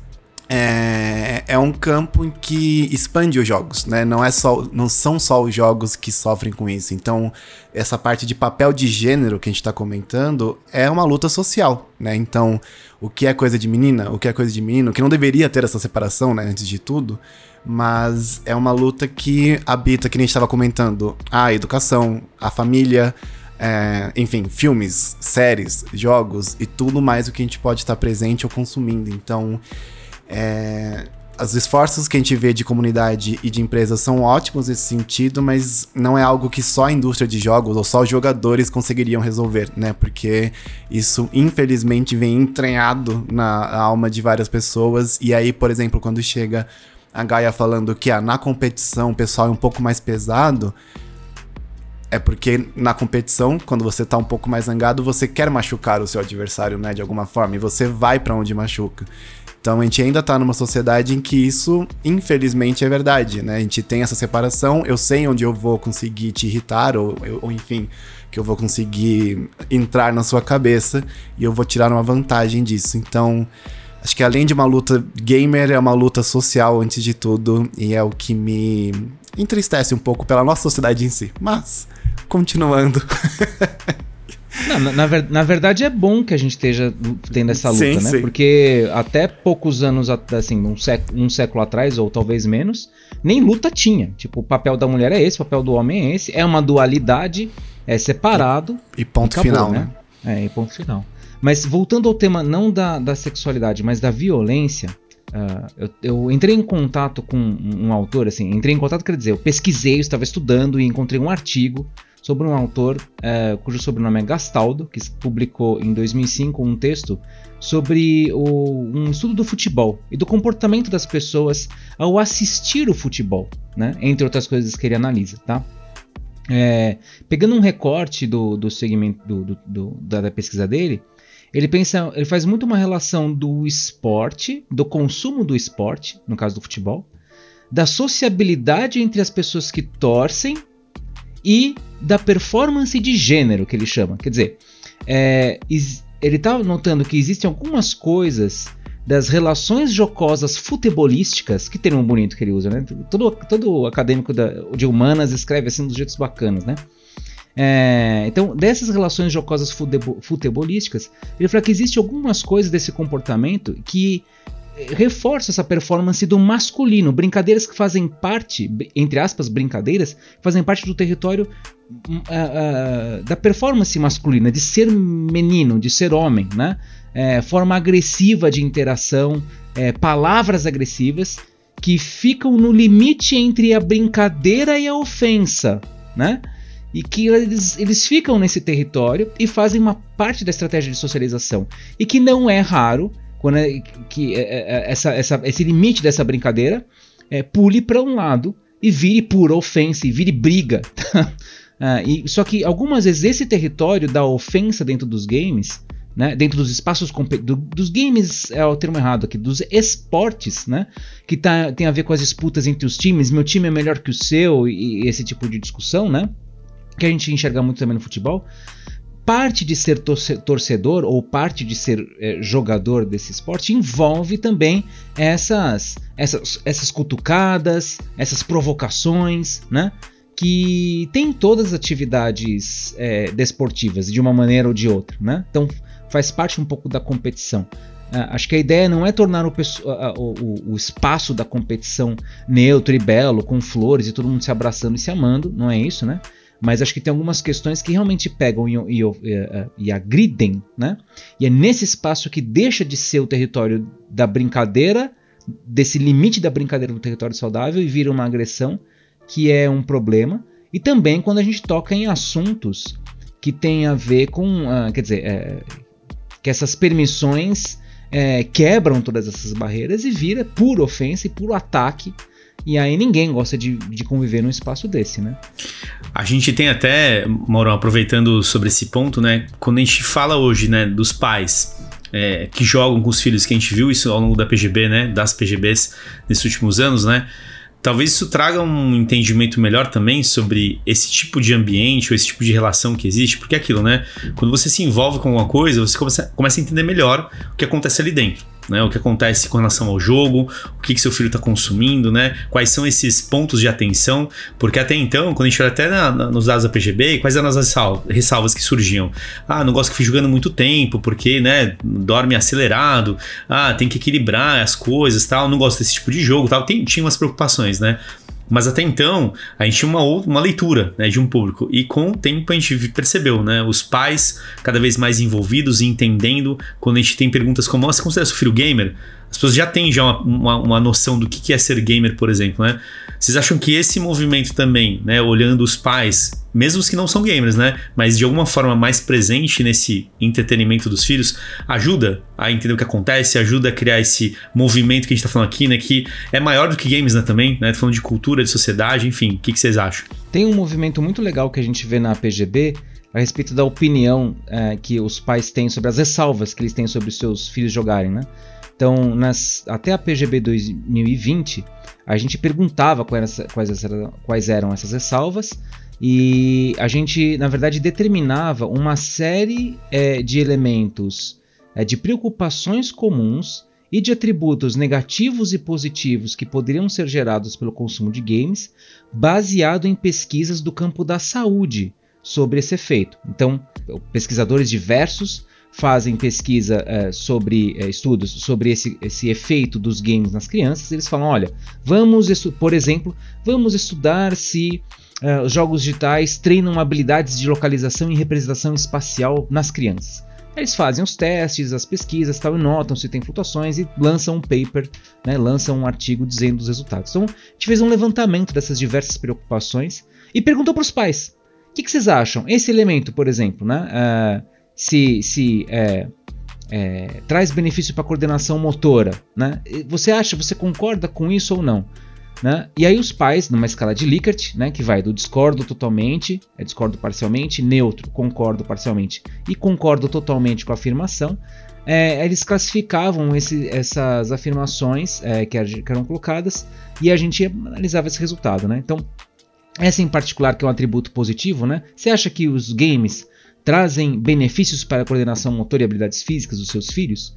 B: é, é, um campo em que expande os jogos, né? Não, é só, não são só os jogos que sofrem com isso. Então, essa parte de papel de gênero que a gente está comentando é uma luta social, né? Então, o que é coisa de menina, o que é coisa de menino, que não deveria ter essa separação, né? Antes de tudo, mas é uma luta que habita, que nem a gente estava comentando, a educação, a família, é, enfim, filmes, séries, jogos e tudo mais o que a gente pode estar presente ou consumindo. Então, é, os esforços que a gente vê de comunidade e de empresas são ótimos nesse sentido, mas não é algo que só a indústria de jogos ou só os jogadores conseguiriam resolver, né? Porque isso, infelizmente, vem entranhado na alma de várias pessoas. E aí, por exemplo, quando chega a Gaia falando que ah, na competição o pessoal é um pouco mais pesado, é porque na competição, quando você tá um pouco mais zangado, você quer machucar o seu adversário, né, de alguma forma, e você vai para onde machuca. Então a gente ainda tá numa sociedade em que isso, infelizmente, é verdade, né? A gente tem essa separação, eu sei onde eu vou conseguir te irritar, ou, ou enfim, que eu vou conseguir entrar na sua cabeça e eu vou tirar uma vantagem disso. Então, Acho que além de uma luta gamer, é uma luta social antes de tudo, e é o que me entristece um pouco pela nossa sociedade em si. Mas, continuando.
C: Não, na, na, na, verdade é bom que a gente esteja tendo essa luta, sim, né? Sim. Porque até poucos anos, assim, um século, um século atrás, ou talvez menos, nem luta tinha. Tipo, o papel da mulher é esse, o papel do homem é esse. É uma dualidade, é separado.
B: E, e ponto acabou, final, né?
C: né? É, e ponto final. Mas voltando ao tema não da, da sexualidade, mas da violência, uh, eu, eu, entrei em contato com um, um, autor, assim, entrei em contato, quer dizer, eu pesquisei, eu estava estudando e encontrei um artigo sobre um autor uh, cujo sobrenome é Gastaldo, que publicou em 2005 um texto sobre o, um estudo do futebol e do comportamento das pessoas ao assistir o futebol, né? entre outras coisas que ele analisa, tá? É, pegando um recorte do, do segmento do, do, do, da pesquisa dele, ele pensa, ele faz muito uma relação do esporte, do consumo do esporte, no caso do futebol, da sociabilidade entre as pessoas que torcem e da performance de gênero que ele chama. Quer dizer, é, ele está notando que existem algumas coisas das relações jocosas futebolísticas, que termo bonito que ele usa, né? Todo, todo acadêmico da, de humanas escreve assim dos jeitos bacanas, né? É, então, dessas relações jocosas futebolísticas, ele fala que existe algumas coisas desse comportamento que reforçam essa performance do masculino, brincadeiras que fazem parte, entre aspas, brincadeiras, fazem parte do território uh, uh, da performance masculina, de ser menino, de ser homem, né? É, forma agressiva de interação, é, palavras agressivas que ficam no limite entre a brincadeira e a ofensa, né? e que eles, eles ficam nesse território e fazem uma parte da estratégia de socialização. E que não é raro quando é, que é, é, é essa, essa, esse limite dessa brincadeira é, pule para um lado e vire pura ofensa e vire briga. ah, e, só que algumas vezes esse território da ofensa dentro dos games né, dentro dos espaços do, dos games, é o termo errado aqui, dos esportes, né, que tá, tem a ver com as disputas entre os times, meu time é melhor que o seu e, e esse tipo de discussão, né, que a gente enxerga muito também no futebol. Parte de ser torcedor ou parte de ser é, jogador desse esporte envolve também essas, essas, essas cutucadas, essas provocações, né? que tem todas as atividades é, desportivas de uma maneira ou de outra, né? Então faz parte um pouco da competição. Uh, acho que a ideia não é tornar o, o, o, espaço da competição neutro e belo, com flores e todo mundo se abraçando e se amando, não é isso, né? Mas acho que tem algumas questões que realmente pegam e, e, e, e agridem, né? E é nesse espaço que deixa de ser o território da brincadeira, desse limite da brincadeira no território saudável e vira uma agressão, que é um problema. E também quando a gente toca em assuntos que tem a ver com, uh, quer dizer, é, que essas permissões é, quebram todas essas barreiras e vira pura ofensa e puro ataque. E aí ninguém gosta de, de conviver num espaço desse, né?
A: A gente tem até, Mauro, aproveitando sobre esse ponto, né? Quando a gente fala hoje, né, dos pais é, que jogam com os filhos, que a gente viu isso ao longo da PGB, né? Das PGBs nesses últimos anos, né? Talvez isso traga um entendimento melhor também sobre esse tipo de ambiente ou esse tipo de relação que existe, porque é aquilo, né? Quando você se envolve com alguma coisa, você começa, começa a entender melhor o que acontece ali dentro. Né, o que acontece com relação ao jogo, o que, que seu filho está consumindo, né? Quais são esses pontos de atenção? Porque até então, quando a gente olha até na, na, nos dados da PGB, quais eram as ressalvas que surgiam? Ah, não gosto que fique jogando muito tempo, porque, né, dorme acelerado. Ah, tem que equilibrar as coisas, tal. Não gosto desse tipo de jogo, tal. Tem, tinha umas preocupações, né? Mas até então, a gente tinha uma, uma leitura né, de um público. E com o tempo a gente percebeu, né? Os pais cada vez mais envolvidos e entendendo quando a gente tem perguntas como: você considera seu filho gamer? As pessoas já têm já uma, uma, uma noção do que é ser gamer, por exemplo, né? Vocês acham que esse movimento também, né, olhando os pais, mesmo os que não são gamers, né, mas de alguma forma mais presente nesse entretenimento dos filhos, ajuda a entender o que acontece, ajuda a criar esse movimento que a gente está falando aqui, né, que é maior do que games, né, também, né, falando de cultura, de sociedade, enfim, o que, que vocês acham?
C: Tem um movimento muito legal que a gente vê na PGB a respeito da opinião é, que os pais têm sobre as ressalvas que eles têm sobre os seus filhos jogarem, né? Então, nas, até a PGB 2020, a gente perguntava quais, quais, quais eram essas ressalvas e a gente, na verdade, determinava uma série é, de elementos é, de preocupações comuns e de atributos negativos e positivos que poderiam ser gerados pelo consumo de games, baseado em pesquisas do campo da saúde sobre esse efeito. Então, pesquisadores diversos fazem pesquisa é, sobre é, estudos sobre esse, esse efeito dos games nas crianças, eles falam: olha, vamos, por exemplo, vamos estudar se uh, os jogos digitais treinam habilidades de localização e representação espacial nas crianças. Eles fazem os testes, as pesquisas, tal, e notam se tem flutuações e lançam um paper, né, lançam um artigo dizendo os resultados. Então, a gente fez um levantamento dessas diversas preocupações e perguntou para os pais: o que, que, vocês acham? Esse elemento, por exemplo, né? Uh, se, se é, é, traz benefício para a coordenação motora, né? Você acha, você concorda com isso ou não? Né? E aí os pais, numa escala de Likert, né, que vai do discordo totalmente, é discordo parcialmente, neutro, concordo parcialmente e concordo totalmente com a afirmação, é, eles classificavam esse, essas afirmações é, que, eram colocadas e a gente analisava esse resultado. Né? Então, essa em particular que é um atributo positivo, né? você acha que os games trazem benefícios para a coordenação motor e habilidades físicas dos seus filhos?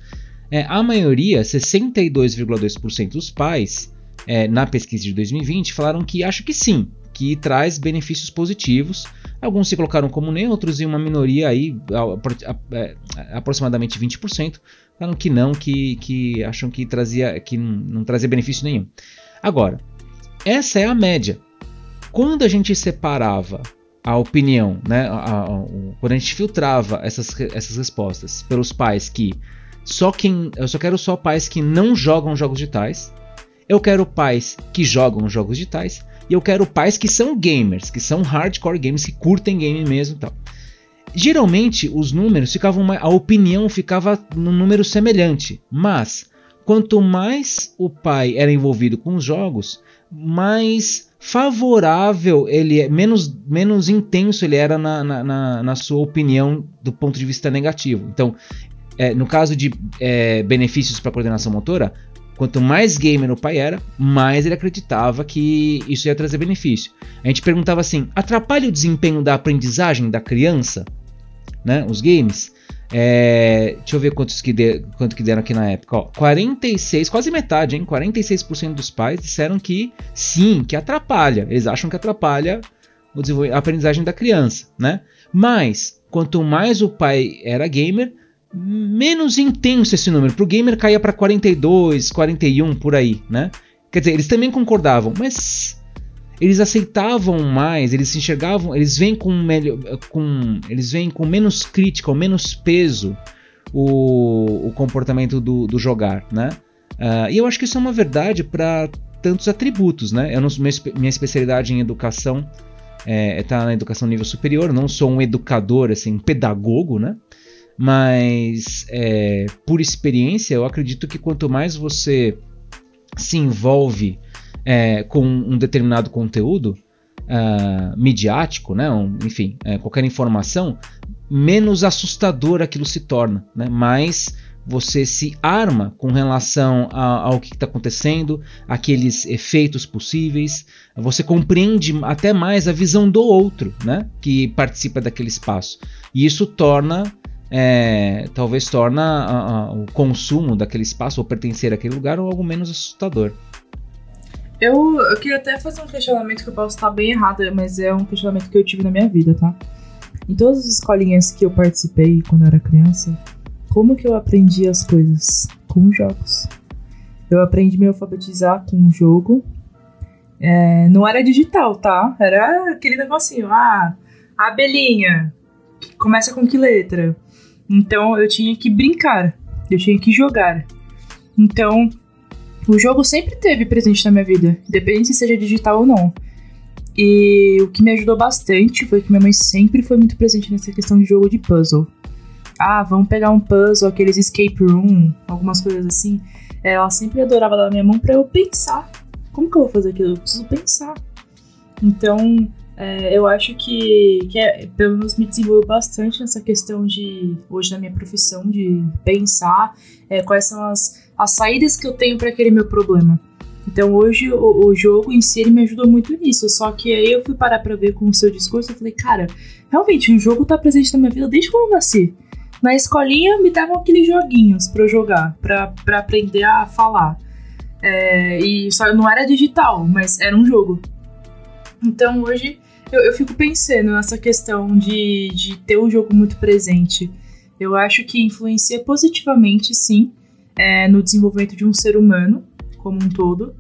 C: É, a maioria, 62,2% dos pais, é, na pesquisa de 2020, falaram que acham que sim, que traz benefícios positivos. Alguns se colocaram como neutros e uma minoria aí, é, aproximadamente 20%, falaram que não, que, que acham que trazia, que não trazia benefício nenhum. Agora, essa é a média. Quando a gente separava a opinião, né? A, a, a, quando a gente filtrava essas, essas respostas pelos pais que só quem eu só quero só pais que não jogam jogos digitais, eu quero pais que jogam jogos digitais e eu quero pais que são gamers, que são hardcore gamers, que curtem game mesmo, tal. Geralmente os números ficavam a opinião ficava num número semelhante, mas quanto mais o pai era envolvido com os jogos, mais favorável ele é, menos, menos intenso ele era na, na, na, na sua opinião do ponto de vista negativo. Então, é, no caso de é, benefícios para coordenação motora, quanto mais gamer o pai era, mais ele acreditava que isso ia trazer benefício. A gente perguntava assim: atrapalha o desempenho da aprendizagem da criança, né? Os games. É, deixa eu ver quantos que de, quanto que deram aqui na época. Ó, 46, quase metade, hein? 46% dos pais disseram que sim, que atrapalha. Eles acham que atrapalha a aprendizagem da criança, né? Mas, quanto mais o pai era gamer, menos intenso esse número. Para o gamer caía para 42, 41 por aí, né? Quer dizer, eles também concordavam, mas eles aceitavam mais, eles se enxergavam, eles vêm com, melhor, com eles vêm com menos crítica, ou menos peso o, o comportamento do, do, jogar, né? Uh, e eu acho que isso é uma verdade para tantos atributos, né? Eu não, minha especialidade em educação é tá na educação nível superior, não sou um educador, assim, um pedagogo, né? Mas é, por experiência, eu acredito que quanto mais você se envolve é, com um determinado conteúdo uh, midiático, né? Um, enfim, é, qualquer informação, menos assustador aquilo se torna, né? mais você se arma com relação a, ao que está acontecendo, aqueles efeitos possíveis, você compreende até mais a visão do outro, né? que participa daquele espaço. E isso torna é, talvez torna a, a, o consumo daquele espaço ou pertencer àquele lugar algo menos assustador.
D: Eu, eu queria até fazer um questionamento que eu posso estar bem errada, mas é um questionamento que eu tive na minha vida, tá? Em todas as escolinhas que eu participei quando eu era criança, como que eu aprendi as coisas? Com jogos. Eu aprendi a me alfabetizar com um jogo. É, não era digital, tá? Era aquele negocinho, ah, abelhinha, começa com que letra? Então eu tinha que brincar, eu tinha que jogar. Então o jogo sempre teve presente na minha vida, independente se seja digital ou não. E o que me ajudou bastante foi que minha mãe sempre foi muito presente nessa questão de jogo de puzzle. Ah, vamos pegar um puzzle, aqueles escape room, algumas coisas assim. Ela sempre adorava dar na minha mão para eu pensar. Como que eu vou fazer aquilo? Eu preciso pensar. Então, é, eu acho que, que é, pelo menos me desenvolveu bastante nessa questão de, hoje na minha profissão, de pensar é, quais são as, as saídas que eu tenho para aquele meu problema. Então hoje o, o, jogo em si ele me ajudou muito nisso. Só que aí eu fui parar pra ver com o seu discurso e falei, cara, realmente o jogo tá presente na minha vida desde quando eu nasci. Na escolinha me davam aqueles joguinhos para eu jogar, para aprender a falar. É, e só não era digital, mas era um jogo. Então hoje eu, eu fico pensando nessa questão de, de ter o jogo muito presente. Eu acho que influencia positivamente, sim, é, no desenvolvimento de um ser humano como um todo.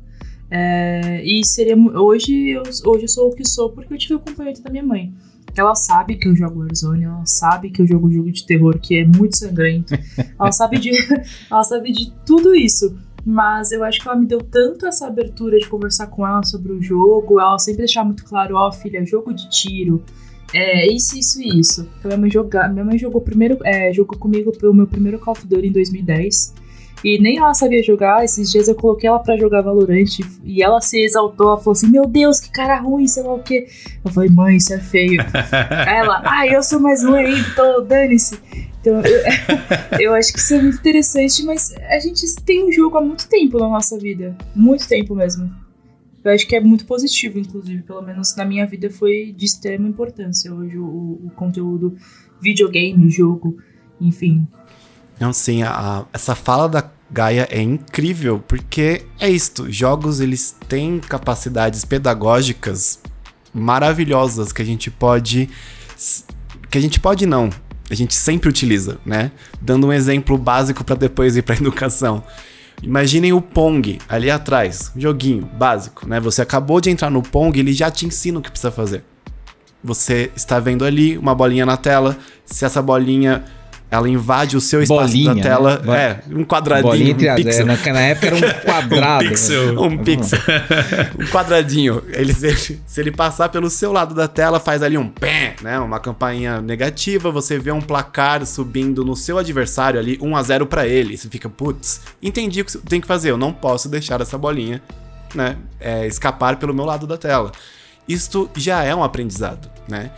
D: É, e seria hoje eu, hoje eu sou o que sou porque eu tive o acompanhamento da minha mãe. Ela sabe que eu jogo Warzone, ela sabe que eu jogo jogo de terror que é muito sangrento. ela sabe de ela sabe de tudo isso. Mas eu acho que ela me deu tanto essa abertura de conversar com ela sobre o jogo, ela sempre deixar muito claro, ó, oh, filha, jogo de tiro, é isso, isso e isso. Então minha mãe, joga, minha mãe jogou primeiro, é, jogou comigo o meu primeiro Call of Duty em 2010. E nem ela sabia jogar. Esses dias eu coloquei ela pra jogar Valorant e ela se exaltou. Ela falou assim: Meu Deus, que cara ruim, sei lá o quê. Eu falei: Mãe, isso é feio. ela, ai, ah, eu sou mais ruim então dane-se. Então, eu, eu acho que isso é muito interessante, mas a gente tem um jogo há muito tempo na nossa vida. Muito tempo mesmo. Eu acho que é muito positivo, inclusive. Pelo menos na minha vida foi de extrema importância hoje o, o conteúdo videogame, jogo, enfim.
B: Não, sim, a, essa fala da Gaia é incrível, porque é isto, jogos eles têm capacidades pedagógicas maravilhosas que a gente pode que a gente pode não, a gente sempre utiliza, né? Dando um exemplo básico para depois ir para educação. Imaginem o Pong ali atrás, um joguinho básico, né? Você acabou de entrar no Pong, ele já te ensina o que precisa fazer. Você está vendo ali uma bolinha na tela, se essa bolinha ela invade o seu espaço Bolinha, da tela. Né? É, um quadradinho. Bolinha
C: entre um pixel. É, na, época era um quadrado.
B: um pixel. Um pixel. um quadradinho. Ele, se, se ele passar pelo seu lado da tela, faz ali um pé, né? Uma campainha negativa. Você vê um placar subindo no seu adversário ali, 1 a 0 para ele. Você fica, putz, entendi o que tem que fazer. Eu não posso deixar essa bolinha né, é, escapar pelo meu lado da tela. Isto já é um aprendizado, né?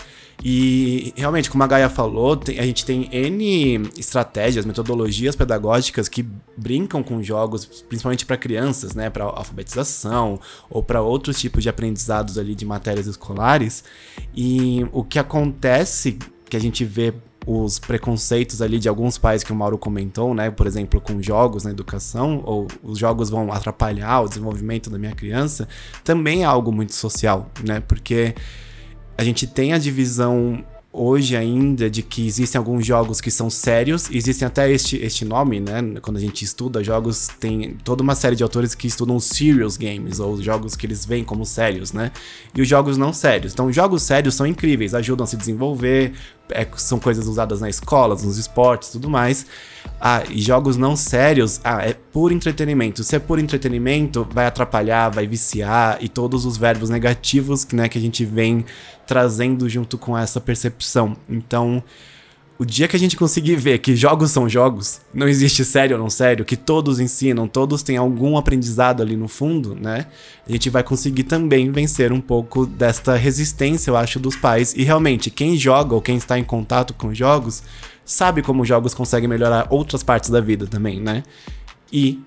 B: E realmente, como a Gaia falou, tem, a gente tem N estratégias, metodologias pedagógicas que brincam com jogos, principalmente para crianças, né, para alfabetização ou para outros tipos de aprendizados ali de matérias escolares. E o que acontece que a gente vê os preconceitos ali de alguns pais que o Mauro comentou, né? Por exemplo, com jogos na educação, ou os jogos vão atrapalhar o desenvolvimento da minha criança, também é algo muito social, né? Porque a gente tem a divisão hoje ainda de que existem alguns jogos que são sérios, existem até este, este nome, né? Quando a gente estuda jogos, tem toda uma série de autores que estudam serious games, ou jogos que eles veem como sérios, né? E os jogos não sérios. Então, jogos sérios são incríveis, ajudam a se desenvolver, é, são coisas usadas na escola, nos esportes tudo mais. Ah, e jogos não sérios, ah, é puro entretenimento. Se é puro entretenimento, vai atrapalhar, vai viciar, e todos os verbos negativos né, que a gente vem trazendo junto com essa percepção. Então, o dia que a gente conseguir ver que jogos são jogos, não existe sério ou não sério, que todos ensinam, todos têm algum aprendizado ali no fundo, né? A gente vai conseguir também vencer um pouco desta resistência, eu acho, dos pais. E realmente, quem joga ou quem está em contato com jogos, sabe como jogos conseguem melhorar outras partes da vida também, né? E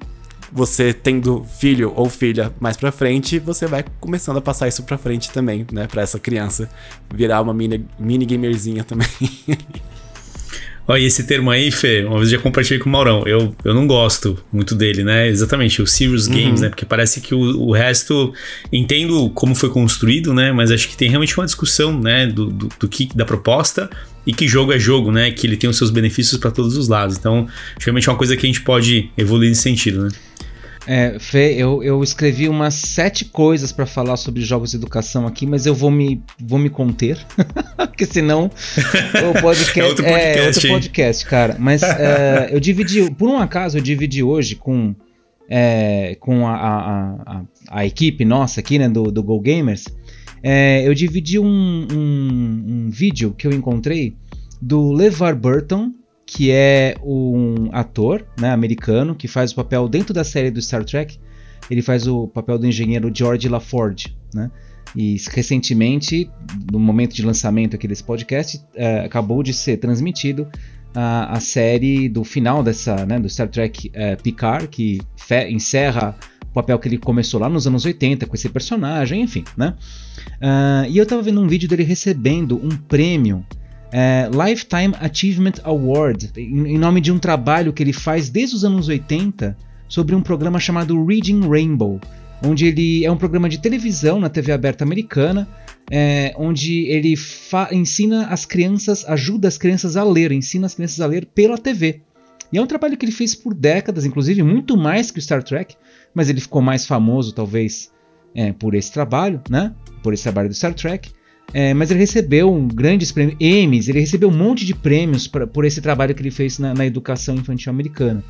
B: você tendo filho ou filha mais pra frente, você vai começando a passar isso pra frente também, né? Pra essa criança virar uma mini, mini gamerzinha também.
A: Olha, esse termo aí, Fê, uma vez já compartilhei com o Maurão. Eu, eu não gosto muito dele, né? Exatamente, o Serious uhum. Games, né? Porque parece que o, o resto. Entendo como foi construído, né? Mas acho que tem realmente uma discussão, né? Do, do, do que da proposta e que jogo é jogo, né? Que ele tem os seus benefícios para todos os lados. Então, realmente é uma coisa que a gente pode evoluir nesse sentido, né?
C: É, Fê, eu, eu escrevi umas sete coisas para falar sobre jogos de educação aqui, mas eu vou me, vou me conter, porque senão o podcast é outro podcast, é, outro podcast cara. Mas é, eu dividi, por um acaso, eu dividi hoje com, é, com a, a, a, a, equipe nossa aqui, né, do, do Go Gamers, é, eu dividi um, um, um vídeo que eu encontrei do LeVar Burton, que é um ator né, americano que faz o papel dentro da série do Star Trek. Ele faz o papel do engenheiro George LaForge, né? E recentemente, no momento de lançamento aqui desse podcast, é, acabou de ser transmitido a, a, série do final dessa, né, do Star Trek é, Picard, que encerra o papel que ele começou lá nos anos 80 com esse personagem, enfim, né? Uh, e eu tava vendo um vídeo dele recebendo um prêmio é, Lifetime Achievement Award, em, em nome de um trabalho que ele faz desde os anos 80 sobre um programa chamado Reading Rainbow, onde ele é um programa de televisão na TV aberta americana, é, onde ele ensina as crianças, ajuda as crianças a ler, ensina as crianças a ler pela TV. E é um trabalho que ele fez por décadas, inclusive muito mais que o Star Trek, mas ele ficou mais famoso talvez é, por esse trabalho, né? Por esse trabalho do Star Trek. É, mas ele recebeu um grandes prêmios, Emmys, ele recebeu um monte de prêmios pra, por esse trabalho que ele fez na, na educação infantil americana.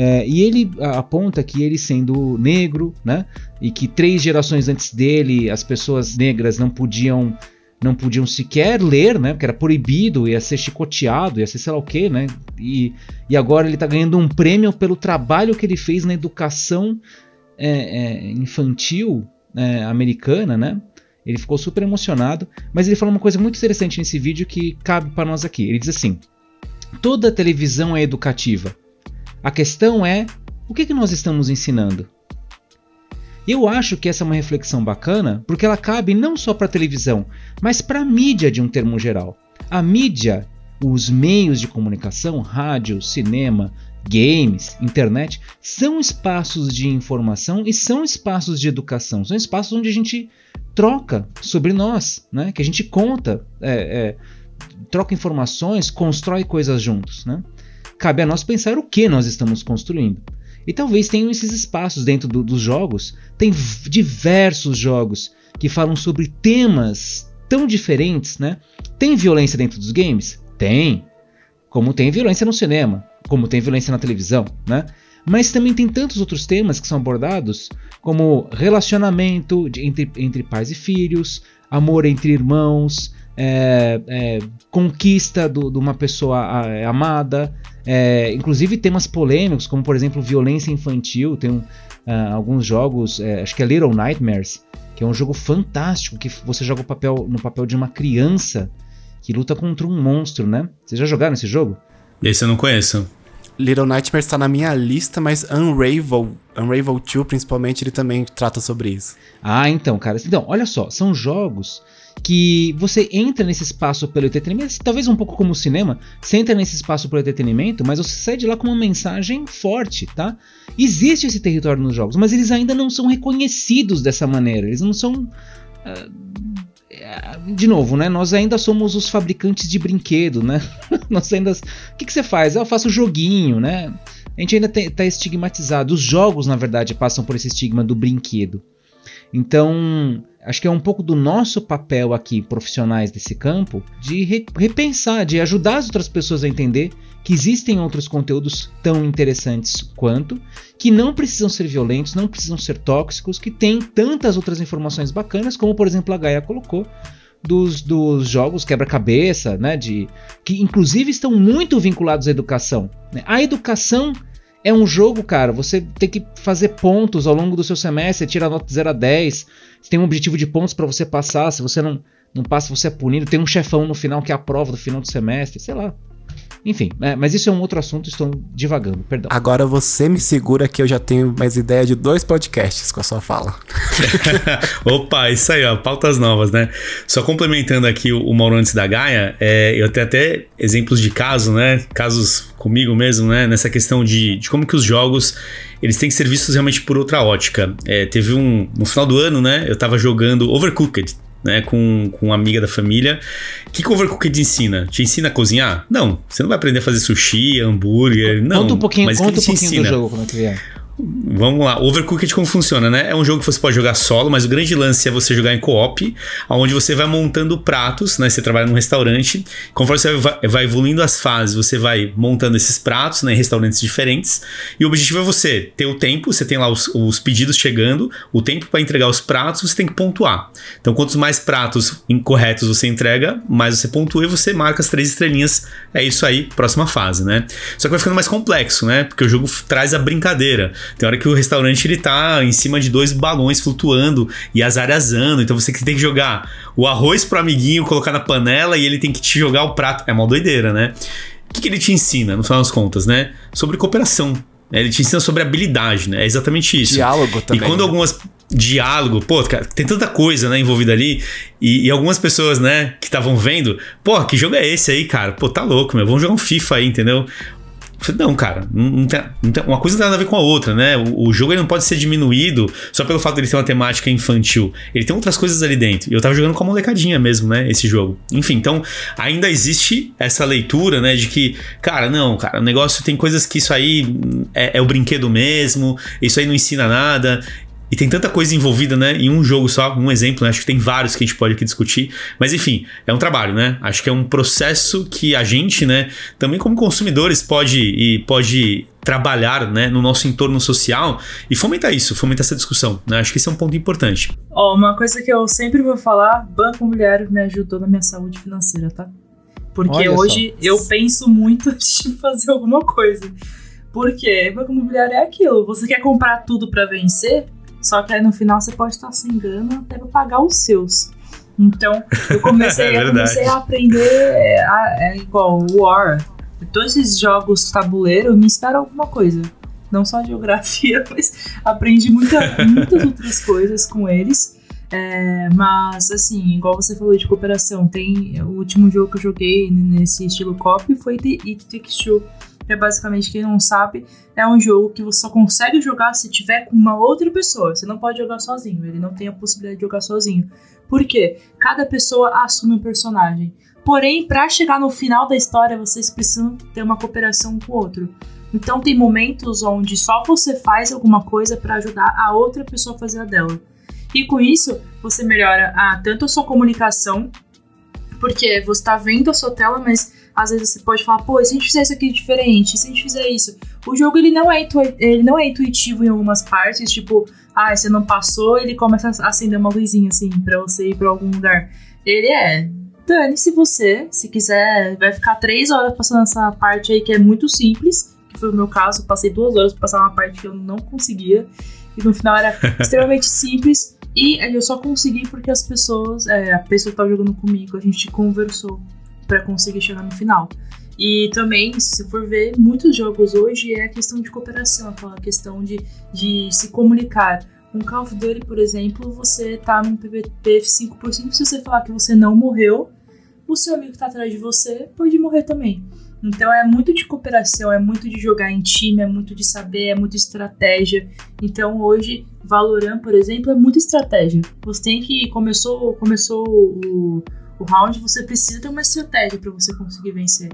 C: É, e ele aponta que ele sendo negro, né, e que três gerações antes dele as pessoas negras não podiam não podiam sequer ler, né, porque era proibido, ia ser chicoteado, ia ser sei lá o quê, né, e, e agora ele está ganhando um prêmio pelo trabalho que ele fez na educação é, é, infantil é, americana, né, ele ficou super emocionado, mas ele falou uma coisa muito interessante nesse vídeo que cabe para nós aqui. Ele diz assim: toda televisão é educativa. A questão é o que, que nós estamos ensinando. Eu acho que essa é uma reflexão bacana, porque ela cabe não só para a televisão, mas para a mídia de um termo geral. A mídia, os meios de comunicação, rádio, cinema, games, internet, são espaços de informação e são espaços de educação, são espaços onde a gente troca sobre nós, né? que a gente conta, é, é, troca informações, constrói coisas juntos. Né? Cabe a nós pensar o que nós estamos construindo. E talvez tenham esses espaços dentro do, dos jogos. Tem diversos jogos que falam sobre temas tão diferentes, né? Tem violência dentro dos games? Tem. Como tem violência no cinema, como tem violência na televisão, né? Mas também tem tantos outros temas que são abordados, como relacionamento de, entre, entre pais e filhos, amor entre irmãos, é, é, conquista de uma pessoa é, amada, é, inclusive temas polêmicos, como por exemplo violência infantil. Tem uh, alguns jogos, é, acho que é Little Nightmares, que é um jogo fantástico que você joga papel, no papel de uma criança que luta contra um monstro, né? Vocês já jogaram esse jogo?
A: Esse eu não conheço.
B: Little Nightmares está na minha lista, mas Unravel, Unravel 2 principalmente, ele também trata sobre isso.
C: Ah, então, cara. Então, olha só, são jogos que você entra nesse espaço pelo entretenimento, talvez um pouco como o cinema, você entra nesse espaço pelo entretenimento, mas você sai de lá com uma mensagem forte, tá? Existe esse território nos jogos, mas eles ainda não são reconhecidos dessa maneira, eles não são. Uh, de novo, né? Nós ainda somos os fabricantes de brinquedo, né? Nós ainda. O que, que você faz? Eu faço joguinho, né? A gente ainda está estigmatizado. Os jogos, na verdade, passam por esse estigma do brinquedo. Então, acho que é um pouco do nosso papel aqui, profissionais desse campo, de re repensar, de ajudar as outras pessoas a entender que existem outros conteúdos tão interessantes quanto, que não precisam ser violentos, não precisam ser tóxicos, que tem tantas outras informações bacanas, como por exemplo a Gaia colocou, dos, dos jogos quebra-cabeça, né? De, que inclusive estão muito vinculados à educação. Né? A educação é um jogo, cara, você tem que fazer pontos ao longo do seu semestre, tira a nota de 0 a 10, você tem um objetivo de pontos para você passar, se você não, não passa, você é punido, tem um chefão no final que é a prova do final do semestre, sei lá. Enfim, é, mas isso é um outro assunto, estou divagando, perdão.
B: Agora você me segura que eu já tenho mais ideia de dois podcasts com a sua fala.
A: Opa, isso aí, ó, pautas novas, né? Só complementando aqui o, o Mauro antes da Gaia, é, eu tenho até exemplos de caso, né? Casos comigo mesmo, né? Nessa questão de, de como que os jogos eles têm que ser vistos realmente por outra ótica. É, teve um. No final do ano, né? Eu tava jogando Overcooked né, com, com uma amiga da família. O que, que o Overcooked ensina? Te ensina a cozinhar? Não. Você não vai aprender a fazer sushi, hambúrguer, não.
C: Conta um pouquinho, mas conta um pouquinho ensina? do jogo, como é que é.
A: Vamos lá, Overcooked como funciona, né? É um jogo que você pode jogar solo, mas o grande lance é você jogar em co-op, onde você vai montando pratos, né? Você trabalha num restaurante, conforme você vai evoluindo as fases, você vai montando esses pratos, né? Em restaurantes diferentes, e o objetivo é você ter o tempo, você tem lá os, os pedidos chegando, o tempo para entregar os pratos, você tem que pontuar. Então, quantos mais pratos incorretos você entrega, mais você pontua e você marca as três estrelinhas. É isso aí, próxima fase, né? Só que vai ficando mais complexo, né? Porque o jogo traz a brincadeira. Tem hora que o restaurante ele tá em cima de dois balões flutuando e azarezando. Então você tem que jogar o arroz pro amiguinho, colocar na panela e ele tem que te jogar o prato. É uma doideira, né? O que, que ele te ensina, no final das contas, né? Sobre cooperação. Né? Ele te ensina sobre habilidade, né? É exatamente isso.
B: Diálogo também.
A: E quando
B: né?
A: algumas diálogo, pô, cara, tem tanta coisa, né, envolvida ali, e, e algumas pessoas, né, que estavam vendo, pô, que jogo é esse aí, cara? Pô, tá louco, meu, vamos jogar um FIFA aí, entendeu? Não, cara, não, tem, não tem, uma coisa não tem nada a ver com a outra, né? O, o, jogo não pode ser diminuído só pelo fato de ele ter uma temática infantil. Ele tem outras coisas ali dentro. E eu tava jogando com a molecadinha mesmo, né? Esse jogo. Enfim, então ainda existe essa leitura, né? De que, cara, não, cara, o negócio tem coisas que isso aí é, é o brinquedo mesmo, isso aí não ensina nada. E tem tanta coisa envolvida, né? Em um jogo só, um exemplo, né? Acho que tem vários que a gente pode aqui discutir. Mas enfim, é um trabalho, né? Acho que é um processo que a gente, né, também como consumidores, pode e pode trabalhar né, no nosso entorno social e fomentar isso, fomentar essa discussão. Né? Acho que esse é um ponto importante.
D: Ó, oh, uma coisa que eu sempre vou falar: Banco Imobiliário me ajudou na minha saúde financeira, tá? Porque Olha hoje só. eu penso muito antes de fazer alguma coisa. Porque Banco Imobiliário é aquilo: você quer comprar tudo para vencer? Só que aí no final você pode estar sem grana até pra pagar os seus. Então, eu comecei, é eu comecei a aprender é, igual War. Todos esses jogos tabuleiro me inspiraram alguma coisa. Não só geografia, mas aprendi muita, muitas outras coisas com eles. É, mas, assim, igual você falou de cooperação, tem o último jogo que eu joguei nesse estilo cop foi The It Takes Two é basicamente, quem não sabe, é um jogo que você só consegue jogar se tiver com uma outra pessoa. Você não pode jogar sozinho, ele não tem a possibilidade de jogar sozinho. Por quê? Cada pessoa assume um personagem. Porém, para chegar no final da história, vocês precisam ter uma cooperação com o outro. Então tem momentos onde só você faz alguma coisa para ajudar a outra pessoa a fazer a dela. E com isso, você melhora a, tanto a sua comunicação, porque você está vendo a sua tela, mas às vezes você pode falar, pô, se a gente fizer isso aqui diferente, se a gente fizer isso. O jogo ele não é, ele não é intuitivo em algumas partes, tipo, ah, você não passou, ele começa a acender uma luzinha assim para você ir para algum lugar. Ele é dane-se você. Se quiser, vai ficar três horas passando essa parte aí que é muito simples. Que foi o meu caso, passei duas horas pra passar uma parte que eu não conseguia. E no final era extremamente simples. E eu só consegui porque as pessoas, é, a pessoa que tava jogando comigo, a gente conversou para conseguir chegar no final. E também, se for ver, muitos jogos hoje é a questão de cooperação, aquela questão de, de se comunicar. Um Call of Duty, por exemplo, você tá num PVP 5%, se você falar que você não morreu, o seu amigo que tá atrás de você pode morrer também. Então é muito de cooperação, é muito de jogar em time, é muito de saber, é muito estratégia. Então hoje, Valorant, por exemplo, é muita estratégia. Você tem que. Começou, começou o, o round, você precisa ter uma estratégia para você conseguir vencer.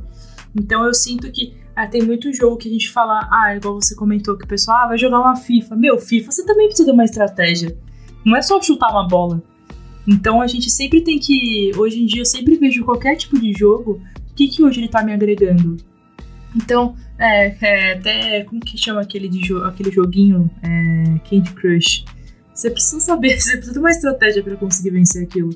D: Então eu sinto que ah, tem muito jogo que a gente fala, ah, igual você comentou, que o pessoal ah, vai jogar uma FIFA. Meu, FIFA você também precisa ter uma estratégia. Não é só chutar uma bola. Então a gente sempre tem que. Hoje em dia eu sempre vejo qualquer tipo de jogo, o que, que hoje ele tá me agregando? Então, é, é até. Como que chama aquele, de jo aquele joguinho? É, Candy Crush. Você precisa saber, você precisa ter uma estratégia para conseguir vencer aquilo.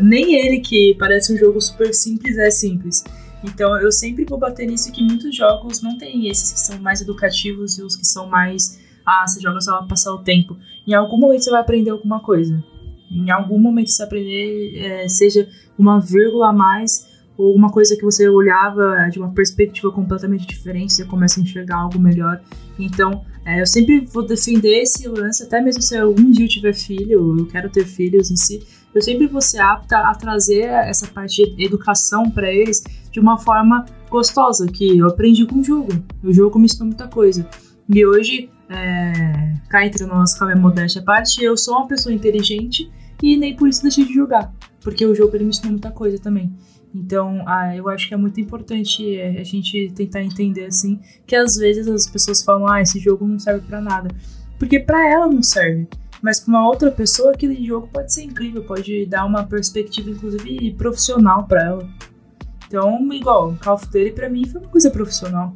D: Nem ele, que parece um jogo super simples, é simples. Então eu sempre vou bater nisso que muitos jogos não tem esses que são mais educativos e os que são mais. Ah, você joga só pra passar o tempo. Em algum momento você vai aprender alguma coisa. Em algum momento você aprender, é, seja uma vírgula a mais ou alguma coisa que você olhava de uma perspectiva completamente diferente, você começa a enxergar algo melhor. Então, é, eu sempre vou defender esse lance, até mesmo se algum dia eu tiver filho, eu quero ter filhos em si, eu sempre vou ser apta a trazer essa parte de educação para eles de uma forma gostosa, que eu aprendi com o jogo. O jogo me ensinou muita coisa. E hoje, é, cá entre nós, com a minha modéstia à parte, eu sou uma pessoa inteligente e nem por isso deixei de jogar, porque o jogo ele me ensinou muita coisa também. Então, ah, eu acho que é muito importante é, a gente tentar entender assim que às vezes as pessoas falam: "Ah, esse jogo não serve para nada", porque para ela não serve. Mas para uma outra pessoa, aquele jogo pode ser incrível, pode dar uma perspectiva, inclusive, profissional para ela. Então, igual, Call of Duty pra mim foi uma coisa profissional.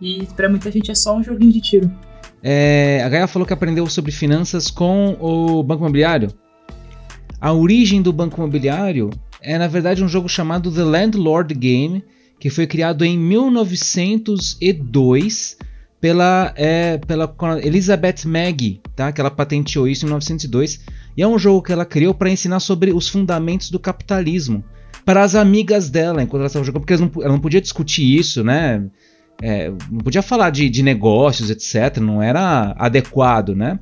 D: E para muita gente é só um joguinho de tiro.
C: É, a Gaia falou que aprendeu sobre finanças com o Banco Imobiliário. A origem do Banco Imobiliário é, na verdade, um jogo chamado The Landlord Game, que foi criado em 1902 pela, é, pela Elizabeth Maggie, tá? que ela patenteou isso em 1902. E é um jogo que ela criou para ensinar sobre os fundamentos do capitalismo para as amigas dela enquanto ela estava jogando, porque não, ela não, podia discutir isso, né? É, não podia falar de, de, negócios, etc. Não era adequado, né?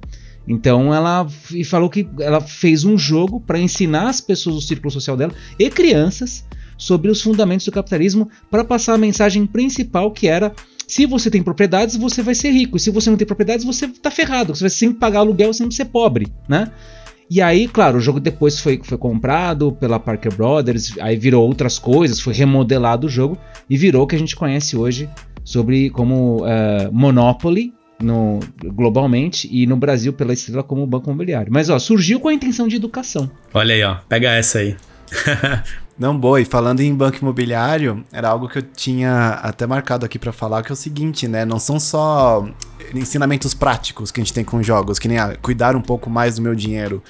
C: Então ela falou que ela fez um jogo para ensinar as pessoas do círculo social dela e crianças sobre os fundamentos do capitalismo para passar a mensagem principal que era se você tem propriedades, você vai ser rico. Se você não tem propriedades, você tá ferrado. Você vai sempre pagar aluguel, não ser pobre, né? E aí, claro, o jogo depois foi, foi comprado pela Parker Brothers, aí virou outras coisas, foi remodelado o jogo e virou o que a gente conhece hoje sobre como uh, Monopoly no, globalmente e no Brasil pela estrela como Banco Imobiliário. Mas ó, surgiu com a intenção de educação.
A: Olha aí, ó, pega essa aí.
B: Não, boa. E falando em banco imobiliário, era algo que eu tinha até marcado aqui para falar, que é o seguinte, né? Não são só ensinamentos práticos que a gente tem com jogos, que nem ah, cuidar um pouco mais do meu dinheiro.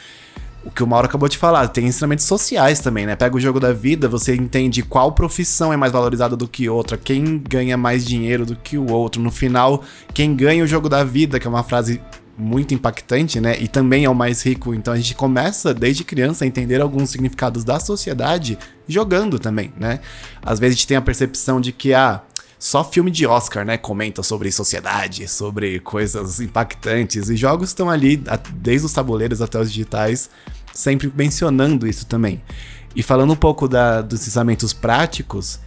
B: O que o Mauro acabou de falar, tem ensinamentos sociais também, né? Pega o jogo da vida, você entende qual profissão é mais valorizada do que outra, quem ganha mais dinheiro do que o outro. No final, quem ganha o jogo da vida, que é uma frase muito impactante, né? E também é o mais rico. Então a gente começa desde criança a entender alguns significados da sociedade jogando também, né? Às vezes a gente tem a percepção de que ah, só filme de Oscar, né, comenta sobre sociedade, sobre coisas impactantes e jogos estão ali desde os tabuleiros até os digitais, sempre mencionando isso também. E falando um pouco da, dos ensinamentos práticos,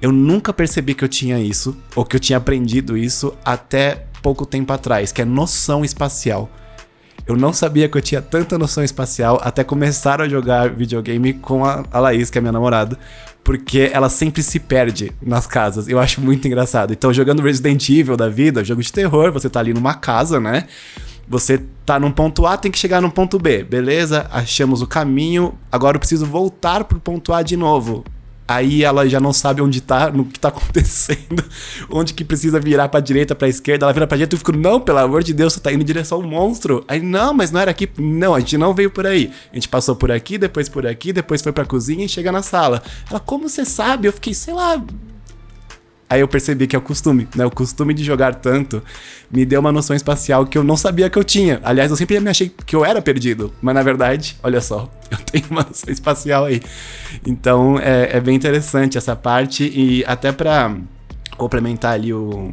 B: eu nunca percebi que eu tinha isso, ou que eu tinha aprendido isso até pouco tempo atrás, que é noção espacial. Eu não sabia que eu tinha tanta noção espacial até começar a jogar videogame com a, Laís, que é minha namorada, porque ela sempre se perde nas casas. Eu acho muito engraçado. Então, jogando Resident Evil da vida, jogo de terror, você tá ali numa casa, né? Você tá num ponto A, tem que chegar no ponto B. Beleza? Achamos o caminho. Agora eu preciso voltar pro ponto A de novo. Aí ela já não sabe onde tá, no que tá acontecendo, onde que precisa virar pra direita, pra esquerda. Ela vira pra direita e eu fico, não, pelo amor de Deus, você tá indo em direção ao monstro. Aí, não, mas não era aqui. Não, a gente não veio por aí. A gente passou por aqui, depois por aqui, depois foi pra cozinha e chega na sala. Ela, como você sabe? Eu fiquei, sei lá, Aí eu percebi que é o costume, né? O costume de jogar tanto me deu uma noção espacial que eu não sabia que eu tinha. Aliás, eu sempre me achei que eu era perdido. Mas na verdade, olha só, eu tenho uma noção espacial aí. Então é, é bem interessante essa parte. E até pra complementar ali o.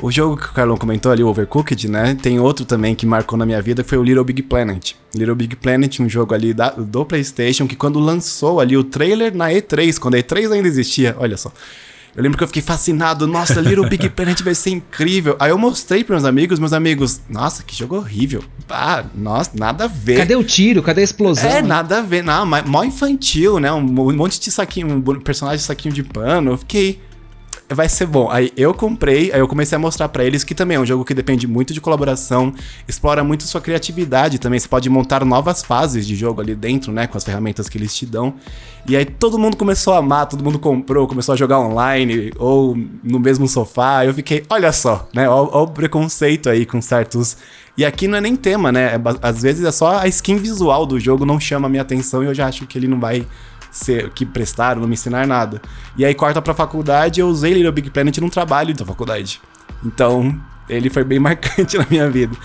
B: O jogo que o Carlão comentou ali, o Overcooked, né? Tem outro também que marcou na minha vida, que foi o Little Big Planet. Little Big Planet, um jogo ali da, do PlayStation, que quando lançou ali o trailer na E3, quando a E3 ainda existia, olha só. Eu lembro que eu fiquei fascinado. Nossa, Little Big Planet vai ser incrível. Aí eu mostrei para meus amigos, meus amigos, nossa, que jogo horrível. Ah, nossa, nada a ver.
C: Cadê o tiro? Cadê a explosão?
B: É, nada a ver. Não, mó infantil, né? Um, um monte de saquinho, um personagem de saquinho de pano. Eu fiquei vai ser bom. Aí eu comprei, aí eu comecei a mostrar para eles que também é um jogo que depende muito de colaboração, explora muito sua criatividade também. Você pode montar novas fases de jogo ali dentro, né, com as ferramentas que eles te dão. E aí todo mundo começou a amar, todo mundo comprou, começou a jogar online ou no mesmo sofá. Eu fiquei, olha só, né, olha o preconceito aí com certos e aqui não é nem tema, né? É, às vezes é só a skin visual do jogo não chama a minha atenção e eu já acho que ele não vai ser, que prestaram, não me ensinar nada. E aí corta pra faculdade, eu usei Little Big Planet num trabalho da faculdade. Então, ele foi bem marcante na minha vida.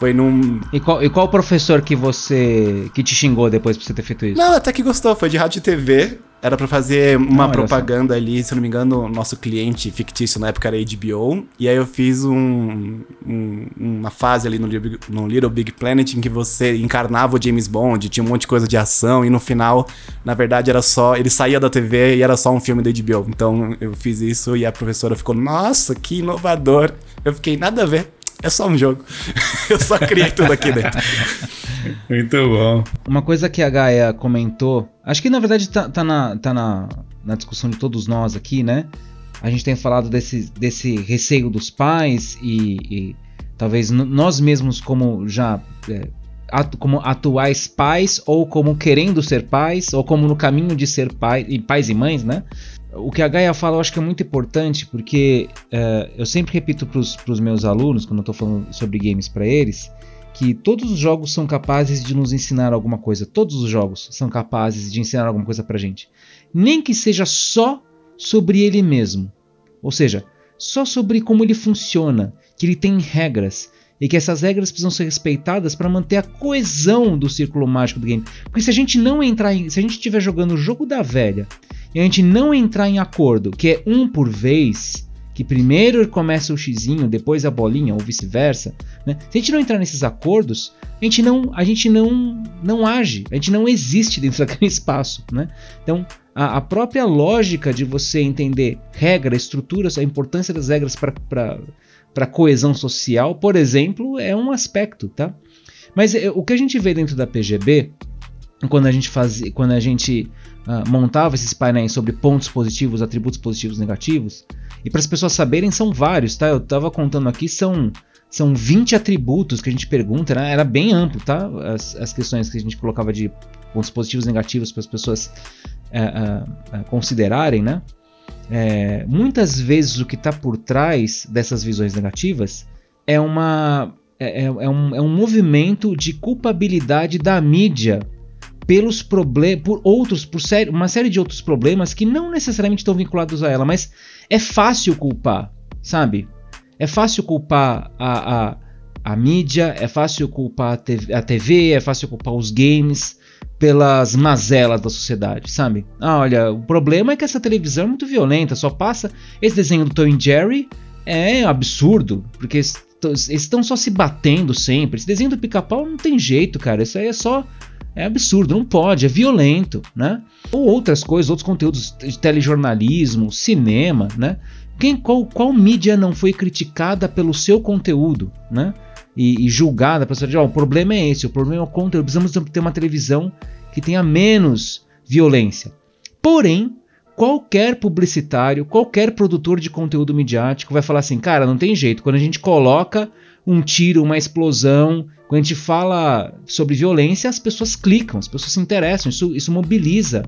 B: Foi num.
C: E qual, e qual professor que você. que te xingou depois por você ter feito isso?
B: Não, até que gostou. Foi de rádio e TV. Era para fazer uma não, propaganda ali, se não me engano, nosso cliente fictício na época era HBO. E aí eu fiz um, um, uma fase ali no, no, Little Big Planet em que você encarnava o James Bond, tinha um monte de coisa de ação, e no final, na verdade, era só. Ele saía da TV e era só um filme da HBO. Então eu fiz isso e a professora ficou, nossa, que inovador. Eu fiquei, nada a ver. É só um jogo. eu só criei tudo aqui dentro.
A: Muito bom.
C: Uma coisa que a Gaia comentou, acho que na verdade tá, tá, na, tá na, na discussão de todos nós aqui, né? A gente tem falado desse, desse receio dos pais e, e talvez nós mesmos como já é, atu, como atuais pais ou como querendo ser pais ou como no caminho de ser pai e pais e mães, né? O que a Gaia fala eu acho que é muito importante porque é, eu sempre repito para os meus alunos quando eu estou falando sobre games para eles que todos os jogos são capazes de nos ensinar alguma coisa. Todos os jogos são capazes de ensinar alguma coisa pra gente. Nem que seja só sobre ele mesmo. Ou seja, só sobre como ele funciona, que ele tem regras e que essas regras precisam ser respeitadas para manter a coesão do círculo mágico do game. Porque se a gente não entrar em, se a gente estiver jogando o jogo da velha e a gente não entrar em acordo, que é um por vez, que primeiro começa o xizinho, depois a bolinha, ou vice-versa, né? se a gente não entrar nesses acordos, a gente não, a gente não, não age, a gente não existe dentro daquele espaço. Né? Então, a, a própria lógica de você entender regra, estruturas, a importância das regras para a coesão social, por exemplo, é um aspecto. Tá? Mas é, o que a gente vê dentro da PGB, quando a gente fazia, quando a gente uh, montava esses painéis sobre pontos positivos, atributos positivos negativos, e para as pessoas saberem, são vários, tá? Eu estava contando aqui, são, são 20 atributos que a gente pergunta, né? era bem amplo, tá? As, as questões que a gente colocava de pontos positivos e negativos para as pessoas é, é, é, considerarem, né? É, muitas vezes o que está por trás dessas visões negativas é, uma, é, é, é, um, é um movimento de culpabilidade da mídia pelos problemas, por outros, por série, uma série de outros problemas que não necessariamente estão vinculados a ela, mas é fácil culpar, sabe? É fácil culpar a, a, a mídia, é fácil culpar a TV, a TV, é fácil culpar os games pelas mazelas da sociedade, sabe? Ah, olha, o problema é que essa televisão é muito violenta, só passa esse desenho do Tom e Jerry é absurdo, porque eles estão só se batendo sempre. Esse desenho do pica-pau não tem jeito, cara. Isso aí é só é absurdo, não pode, é violento, né? Ou outras coisas, outros conteúdos de telejornalismo, cinema, né? Quem, qual, qual mídia não foi criticada pelo seu conteúdo, né? E, e julgada para dizer, oh, o problema é esse, o problema é o conteúdo, precisamos ter uma televisão que tenha menos violência. Porém, qualquer publicitário, qualquer produtor de conteúdo midiático vai falar assim, cara, não tem jeito, quando a gente coloca um tiro, uma explosão, quando a gente fala sobre violência, as pessoas clicam, as pessoas se interessam, isso, isso mobiliza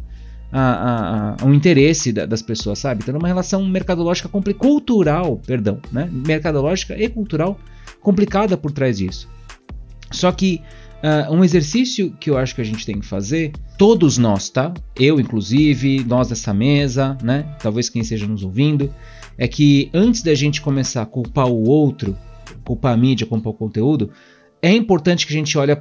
C: a, a, a um interesse da, das pessoas, sabe? Então é uma relação mercadológica cultural, perdão, né? Mercadológica e cultural complicada por trás disso. Só que uh, um exercício que eu acho que a gente tem que fazer, todos nós, tá? Eu, inclusive, nós dessa mesa, né? Talvez quem esteja nos ouvindo, é que antes da gente começar a culpar o outro, culpar a mídia, culpar o conteúdo, é importante que a gente olhe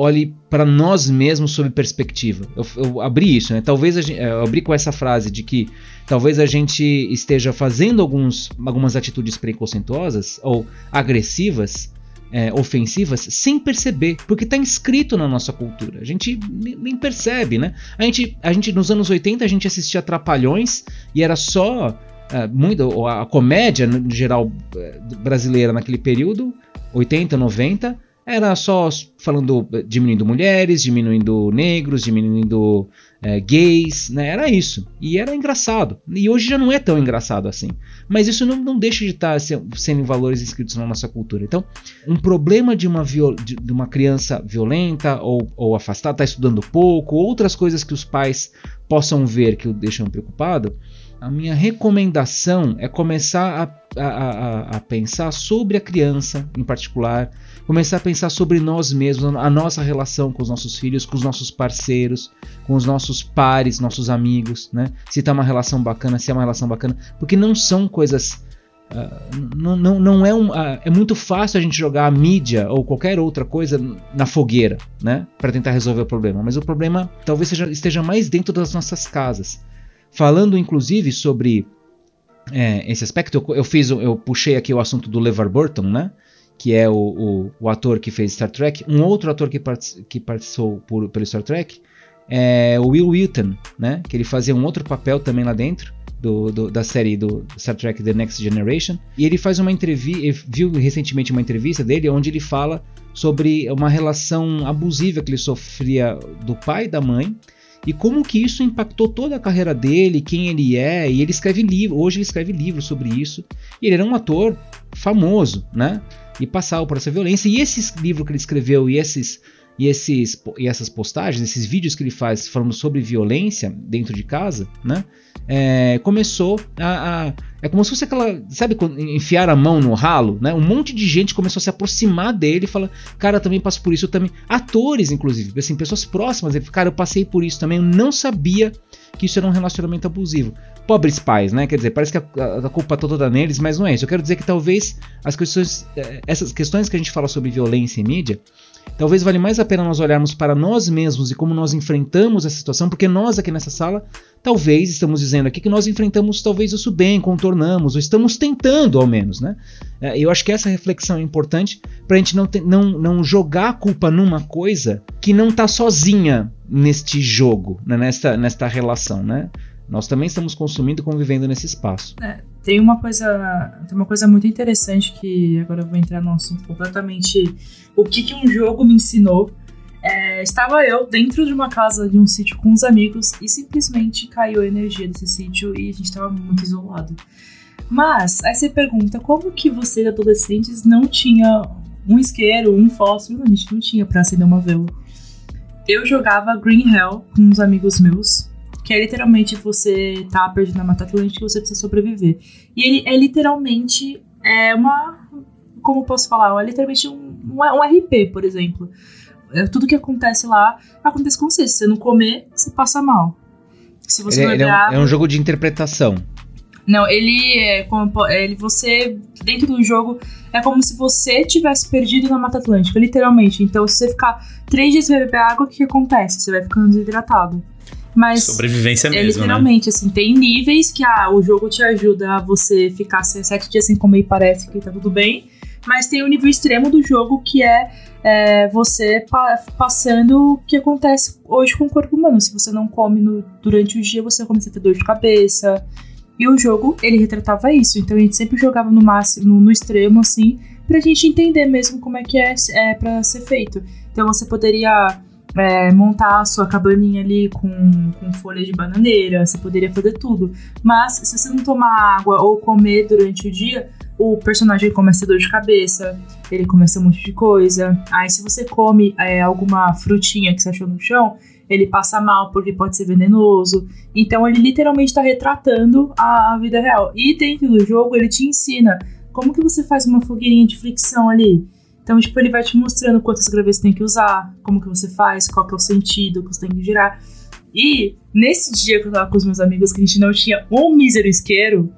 C: olhe para nós mesmos sob perspectiva. Eu, eu abri isso, né? Talvez gente, é, eu abri com essa frase de que talvez a gente esteja fazendo alguns, algumas atitudes preconceituosas ou agressivas, é, ofensivas, sem perceber, porque está inscrito na nossa cultura. A gente nem percebe, né? A gente, a gente nos anos 80 a gente assistia Trapalhões e era só muito, a comédia no geral é, brasileira naquele período, 80, 90 era só falando, diminuindo mulheres, diminuindo negros, diminuindo é, gays, né? Era isso. E era engraçado. E hoje já não é tão engraçado assim. Mas isso não, não deixa de estar sendo valores inscritos na nossa cultura. Então, um problema de uma, de uma criança violenta ou, ou afastada, está estudando pouco, outras coisas que os pais possam ver que o deixam preocupado, a minha recomendação é começar a, a, a, a pensar sobre a criança em particular começar a pensar sobre nós mesmos, a nossa relação com os nossos filhos, com os nossos parceiros, com os nossos pares, nossos amigos, né? Se tá uma relação bacana, se é uma relação bacana, porque não são coisas Uh, não, não, não é um. Uh, é muito fácil a gente jogar a mídia ou qualquer outra coisa na fogueira, né? Para tentar resolver o problema. Mas o problema talvez seja, esteja mais dentro das nossas casas. Falando inclusive sobre é, esse aspecto, eu, eu, fiz, eu puxei aqui o assunto do LeVar Burton, né? que é o, o, o, ator que fez Star Trek. Um outro ator que, part que participou por, pelo Star Trek é o Will Wheaton, né? Que ele fazia um outro papel também lá dentro. Do, do, da série do Star Trek The Next Generation. E ele faz uma entrevista, viu recentemente uma entrevista dele onde ele fala sobre uma relação abusiva que ele sofria do pai e da mãe e como que isso impactou toda a carreira dele, quem ele é, e ele escreve livro, hoje ele escreve livros sobre isso. E ele era um ator famoso, né? e passava por essa violência. E esse livro que ele escreveu e esses e, esses, e essas postagens, esses vídeos que ele faz falando sobre violência dentro de casa, né? É, começou a, a, É como se fosse aquela. Sabe, enfiar a mão no ralo, né? Um monte de gente começou a se aproximar dele e falar: Cara, também passo por isso, eu também. Atores, inclusive, assim, pessoas próximas. Ele, cara, eu passei por isso também, eu não sabia que isso era um relacionamento abusivo. Pobres pais, né? Quer dizer, parece que a, a culpa tá toda neles, mas não é isso. Eu quero dizer que talvez as questões, eh, essas questões que a gente fala sobre violência em mídia, talvez vale mais a pena nós olharmos para nós mesmos e como nós enfrentamos essa situação, porque nós aqui nessa sala, talvez estamos dizendo aqui que nós enfrentamos talvez isso bem, contornamos, ou estamos tentando ao menos, né? Eh, eu acho que essa reflexão é importante para a gente não, não, não jogar a culpa numa coisa que não está sozinha neste jogo, né? nesta, nesta relação, né? Nós também estamos consumindo e convivendo nesse espaço.
D: É, tem uma coisa, tem uma coisa muito interessante que agora eu vou entrar num assunto completamente o que, que um jogo me ensinou. É, estava eu dentro de uma casa de um sítio com uns amigos e simplesmente caiu a energia desse sítio e a gente estava muito isolado. Mas aí você pergunta como que vocês adolescentes não tinha um isqueiro, um fósforo, a gente não tinha para acender uma vela. Eu jogava Green Hell com uns amigos meus que é literalmente você tá perdido na Mata Atlântica e você precisa sobreviver. E ele é literalmente é uma. Como posso falar? É literalmente um, um, um RP, por exemplo. É, tudo que acontece lá acontece com você. Se você não comer, você passa mal.
C: Se você ele, não é, água, é um jogo de interpretação.
D: Não, ele é como ele você dentro do jogo é como se você tivesse perdido na Mata Atlântica, literalmente. Então, se você ficar três dias sem beber água, o que, que acontece? Você vai ficando desidratado. Mas
A: Sobrevivência é mesmo,
D: literalmente, né? assim, tem níveis que ah, o jogo te ajuda a você ficar sete dias sem comer e parece que tá tudo bem. Mas tem o nível extremo do jogo que é, é você pa passando o que acontece hoje com o corpo humano. Se você não come no, durante o dia, você começa a ter dor de cabeça. E o jogo, ele retratava isso. Então a gente sempre jogava no máximo, no, no extremo, assim, pra gente entender mesmo como é que é, é pra ser feito. Então você poderia é, montar a sua cabaninha ali com, com folha de bananeira, você poderia fazer tudo. Mas se você não tomar água ou comer durante o dia, o personagem começa a ter dor de cabeça, ele começa um monte de coisa. Aí se você come é, alguma frutinha que você achou no chão, ele passa mal porque pode ser venenoso. Então ele literalmente está retratando a, a, vida real. E dentro do jogo ele te ensina como que você faz uma fogueirinha de fricção ali. Então, tipo, ele vai te mostrando quantas gravetos tem que usar, como que você faz, qual que é o sentido que você tem que girar. E nesse dia que eu tava com os meus amigos que a gente não tinha um mísero isqueiro,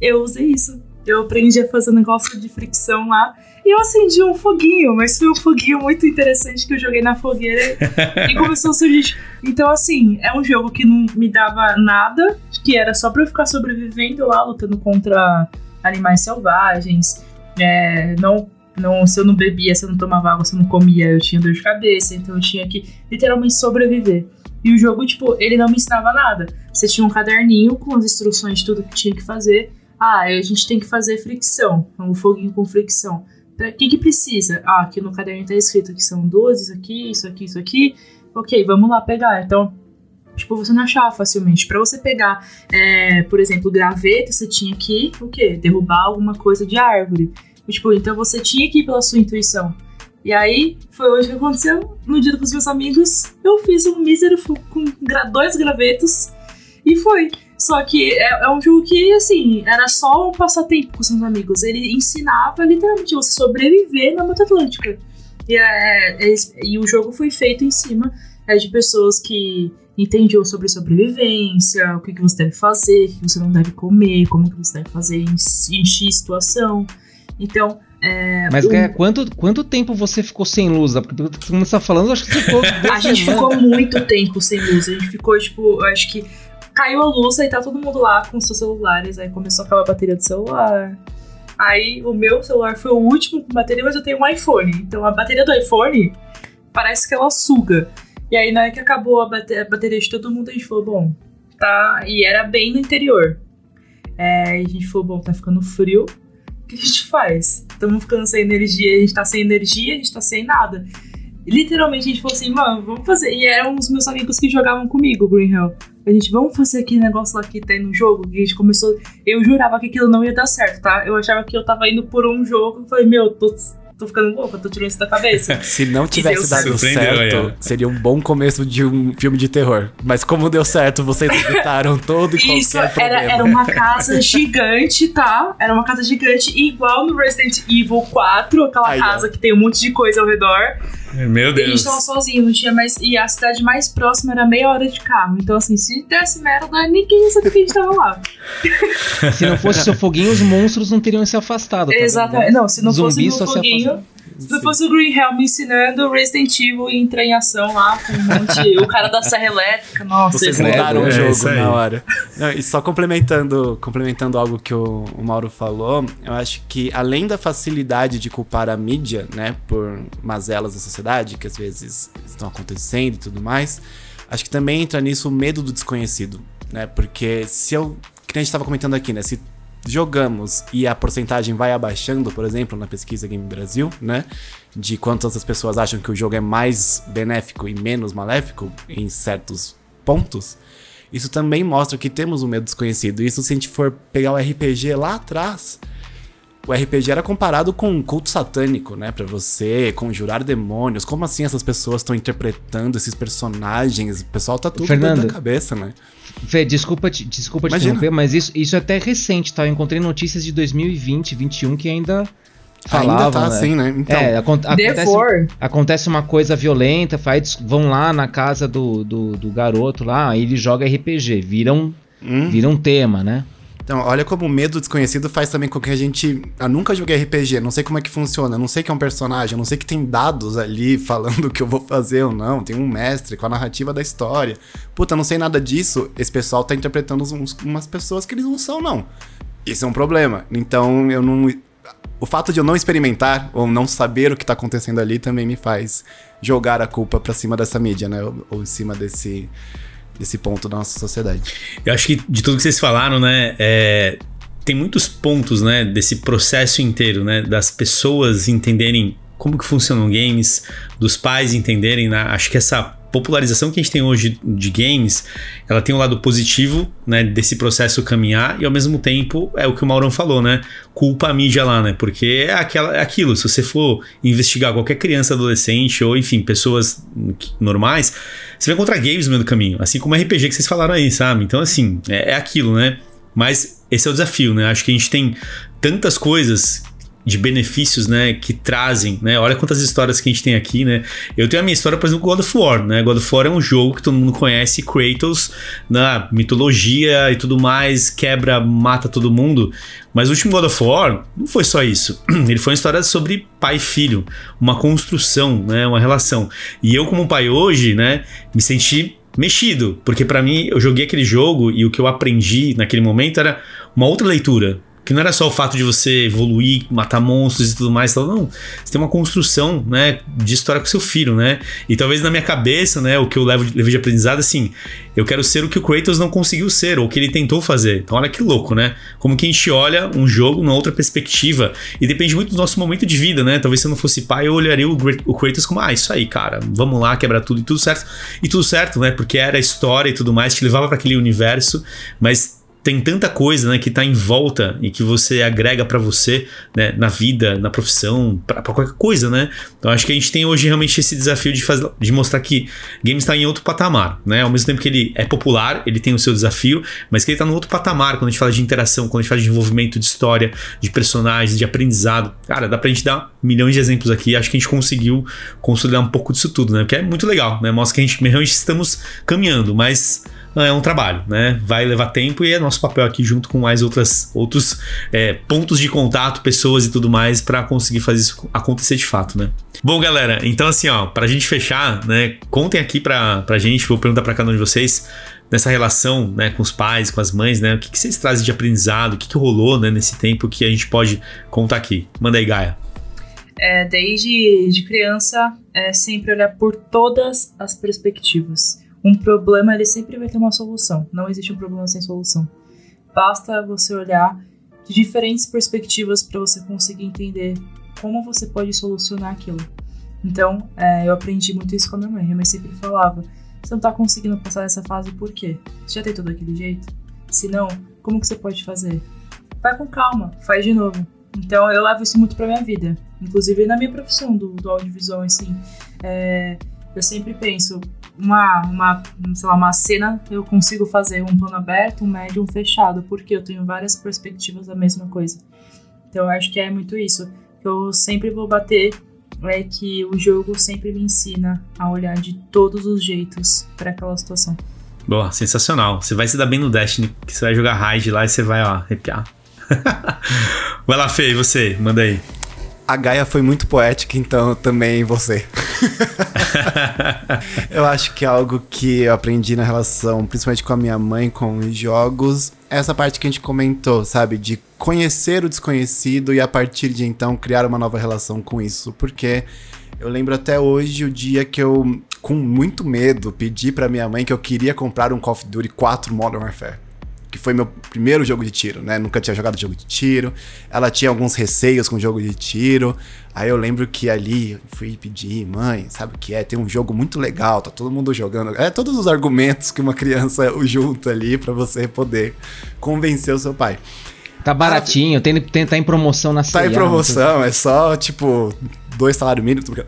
D: eu usei isso. Eu aprendi a fazer um negócio de fricção lá. E eu acendi um foguinho, mas foi um foguinho muito interessante que eu joguei na fogueira e começou a surgir. Então, assim, é um jogo que não me dava nada, que era só pra eu ficar sobrevivendo lá, lutando contra animais selvagens. É, não, não, se eu não bebia, se eu não tomava água, se eu não comia, eu tinha dor de cabeça. Então eu tinha que literalmente sobreviver. E o jogo, tipo, ele não me ensinava nada. Você tinha um caderninho com as instruções de tudo que tinha que fazer. Ah, a gente tem que fazer fricção, um foguinho com fricção. O que, que precisa? Ah, aqui no caderno tá escrito que são duas, isso aqui, isso aqui, isso aqui. Ok, vamos lá pegar. Então, tipo, você não achava facilmente. Para você pegar, é, por exemplo, graveto, você tinha que, o quê? Derrubar alguma coisa de árvore. Tipo, então você tinha que ir pela sua intuição. E aí, foi hoje que aconteceu. No dia com os meus amigos, eu fiz um mísero com dois gravetos. E foi. Só que é, é, um jogo que, assim, era só um passatempo com seus amigos. Ele ensinava literalmente você sobreviver na Mata Atlântica. E, é, é, e o jogo foi feito em cima é, de pessoas que entendiam sobre sobrevivência, o que, que você deve fazer, o que você não deve comer, como que você deve fazer em, em X situação. Então, é,
C: Mas, Gaia, quanto, quanto tempo você ficou sem luz? Porque você está falando, acho que você ficou.
D: a gente ficou muito tempo sem luz. A gente ficou, tipo, acho que caiu a luz, aí tá todo mundo lá com seus celulares, aí começou a acabar a bateria do celular. Aí o meu celular foi o último com bateria, mas eu tenho um iPhone. Então a bateria do iPhone parece que ela suga. E aí na hora que acabou a bateria, a bateria de todo mundo, a gente falou, bom, tá. E era bem no interior. É, a gente falou, bom, tá ficando frio. O que a gente faz? Estamos ficando sem energia, a gente tá sem energia, a gente tá sem nada. literalmente a gente falou assim, mano, vamos fazer. E eram os meus amigos que jogavam comigo, Green Hill. A gente, vamos fazer aquele negócio lá que tem no jogo. E a gente começou. Eu jurava que aquilo não ia dar certo, tá? Eu achava que eu tava indo por um jogo. Eu falei, meu, tô, tô ficando louca, tô tirando isso da cabeça.
B: Se não tivesse dado certo, é. seria um bom começo de um filme de terror. Mas como deu certo, vocês evitaram todo e qualquer
D: isso,
B: problema.
D: Era, era uma casa gigante, tá? Era uma casa gigante, igual no Resident Evil 4, aquela Aí, casa ó. que tem um monte de coisa ao redor.
A: Meu Deus.
D: E a gente tava sozinho, não tinha mais. E a cidade mais próxima era meia hora de carro. Então, assim, se desse merda, ninguém ia saber que a gente tava lá.
C: se não fosse seu foguinho, os monstros não teriam se afastado. Tá
D: Exatamente. Não, se não Zumbi fosse o foguinho. Se não fosse o Green Hell me ensinando, Resident Evil ia entrar em ação lá com um monte. o cara da Serra Elétrica, nossa.
B: Vocês mudaram o é, jogo na hora. Não, e só complementando, complementando algo que o, o, Mauro falou, eu acho que além da facilidade de culpar a mídia, né, por mazelas da sociedade, que às vezes estão acontecendo e tudo mais, acho que também entra nisso o medo do desconhecido, né? Porque se eu. Que a gente estava comentando aqui, né? Se jogamos e a porcentagem vai abaixando, por exemplo, na pesquisa Game Brasil, né? De quantas as pessoas acham que o jogo é mais benéfico e menos maléfico em certos pontos. Isso também mostra que temos um medo desconhecido. Isso se a gente for pegar o RPG lá atrás, o RPG era comparado com um culto satânico, né? Para você conjurar demônios. Como assim essas pessoas estão interpretando esses personagens? O pessoal tá tudo
C: Fernando,
B: da cabeça, né?
C: Fê, desculpa, te, desculpa te interromper, mas isso, isso é até recente, tá? Eu encontrei notícias de 2020, 2021 que ainda falavam. Ainda
B: tá né? assim, né?
C: Então, é, aco acontece, acontece uma coisa violenta, faz, vão lá na casa do, do, do garoto lá, aí ele joga RPG, viram hum. vira um tema, né?
B: Então, olha como o medo desconhecido faz também com que a gente. Eu nunca joguei RPG, não sei como é que funciona, não sei que é um personagem, não sei que tem dados ali falando o que eu vou fazer ou não, tem um mestre com a narrativa da história. Puta, não sei nada disso, esse pessoal tá interpretando uns, umas pessoas que eles não são, não. Isso é um problema. Então, eu não. O fato de eu não experimentar ou não saber o que tá acontecendo ali também me faz jogar a culpa pra cima dessa mídia, né? Ou, ou em cima desse desse ponto da nossa sociedade.
A: Eu acho que de tudo que vocês falaram, né, é, tem muitos pontos, né, desse processo inteiro, né, das pessoas entenderem como que funcionam games, dos pais entenderem, né, acho que essa popularização que a gente tem hoje de games, ela tem um lado positivo, né, desse processo caminhar e ao mesmo tempo é o que o Maurão falou, né, culpa a mídia lá, né, porque é, aquela, é aquilo, se você for investigar qualquer criança, adolescente ou enfim, pessoas normais, você vai encontrar games no meio do caminho, assim como RPG que vocês falaram aí, sabe? Então assim, é, é aquilo, né, mas esse é o desafio, né, acho que a gente tem tantas coisas de benefícios, né, que trazem, né? Olha quantas histórias que a gente tem aqui, né? Eu tenho a minha história, por exemplo, God of War, né? God of War é um jogo que todo mundo conhece, Kratos, na mitologia e tudo mais, quebra, mata todo mundo. Mas o último God of War não foi só isso. Ele foi uma história sobre pai e filho, uma construção, né, uma relação. E eu como pai hoje, né, me senti mexido, porque para mim eu joguei aquele jogo e o que eu aprendi naquele momento era uma outra leitura, que não era só o fato de você evoluir, matar monstros e tudo mais, não. Você tem uma construção, né, de história com seu filho, né? E talvez na minha cabeça, né, o que eu levo, levo de aprendizado, assim, eu quero ser o que o Kratos não conseguiu ser, ou o que ele tentou fazer. Então, olha que louco, né? Como que a gente olha um jogo numa outra perspectiva. E depende muito do nosso momento de vida, né? Talvez se eu não fosse pai, eu olharia o, o Kratos como, ah, isso aí, cara, vamos lá, quebrar tudo e tudo certo. E tudo certo, né? Porque era a história e tudo mais, te levava para aquele universo, mas tem tanta coisa né, que está em volta e que você agrega para você né, na vida, na profissão, para qualquer coisa, né? Então acho que a gente tem hoje realmente esse desafio de, fazer, de mostrar que games está em outro patamar, né? Ao mesmo tempo que ele é popular, ele tem o seu desafio, mas que ele está no outro patamar quando a gente fala de interação, quando a gente fala de desenvolvimento de história, de personagens, de aprendizado. Cara, dá pra gente dar milhões de exemplos aqui. Acho que a gente conseguiu consolidar um pouco disso tudo, né? Porque é muito legal, né? Mostra que a gente realmente estamos caminhando, mas é um trabalho, né? Vai levar tempo e é nosso papel aqui junto com mais outras, outros é, pontos de contato, pessoas e tudo mais para conseguir fazer isso acontecer de fato, né? Bom, galera, então assim, ó, pra gente fechar, né? Contem aqui pra, pra gente, vou perguntar pra cada um de vocês nessa relação né, com os pais, com as mães, né? O que, que vocês trazem de aprendizado, o que, que rolou né, nesse tempo que a gente pode contar aqui. Manda aí, Gaia.
D: É, desde de criança, é sempre olhar por todas as perspectivas um problema ele sempre vai ter uma solução. Não existe um problema sem solução. Basta você olhar de diferentes perspectivas para você conseguir entender como você pode solucionar aquilo. Então, é, eu aprendi muito isso com a minha mãe. Minha mãe sempre falava: você não está conseguindo passar essa fase por quê? Você já tem tudo aquele jeito? Se não, como que você pode fazer? Vai com calma, faz de novo. Então, eu levo isso muito para minha vida, inclusive na minha profissão do, do audiovisual, assim. É, eu sempre penso, uma, uma, sei lá, uma cena eu consigo fazer um plano aberto, um médio, um fechado, porque eu tenho várias perspectivas da mesma coisa. Então eu acho que é muito isso. Eu sempre vou bater é que o jogo sempre me ensina a olhar de todos os jeitos para aquela situação.
A: Boa, sensacional. Você vai se dar bem no Destiny, que você vai jogar raid lá e você vai, ó, arrepiar. vai lá, Fê, e você? Manda aí.
B: A Gaia foi muito poética, então também você. eu acho que é algo que eu aprendi na relação, principalmente com a minha mãe, com os jogos, essa parte que a gente comentou, sabe? De conhecer o desconhecido e a partir de então criar uma nova relação com isso. Porque eu lembro até hoje o dia que eu, com muito medo, pedi para minha mãe que eu queria comprar um Call of Duty 4 Modern Warfare que foi meu primeiro jogo de tiro, né? Nunca tinha jogado jogo de tiro. Ela tinha alguns receios com jogo de tiro. Aí eu lembro que ali fui pedir, mãe, sabe o que é? Tem um jogo muito legal, tá todo mundo jogando. É todos os argumentos que uma criança junta ali para você poder convencer o seu pai.
C: Tá baratinho, tem, tem, tá em promoção na
B: Tá em promoção, é só tipo dois salários mínimos.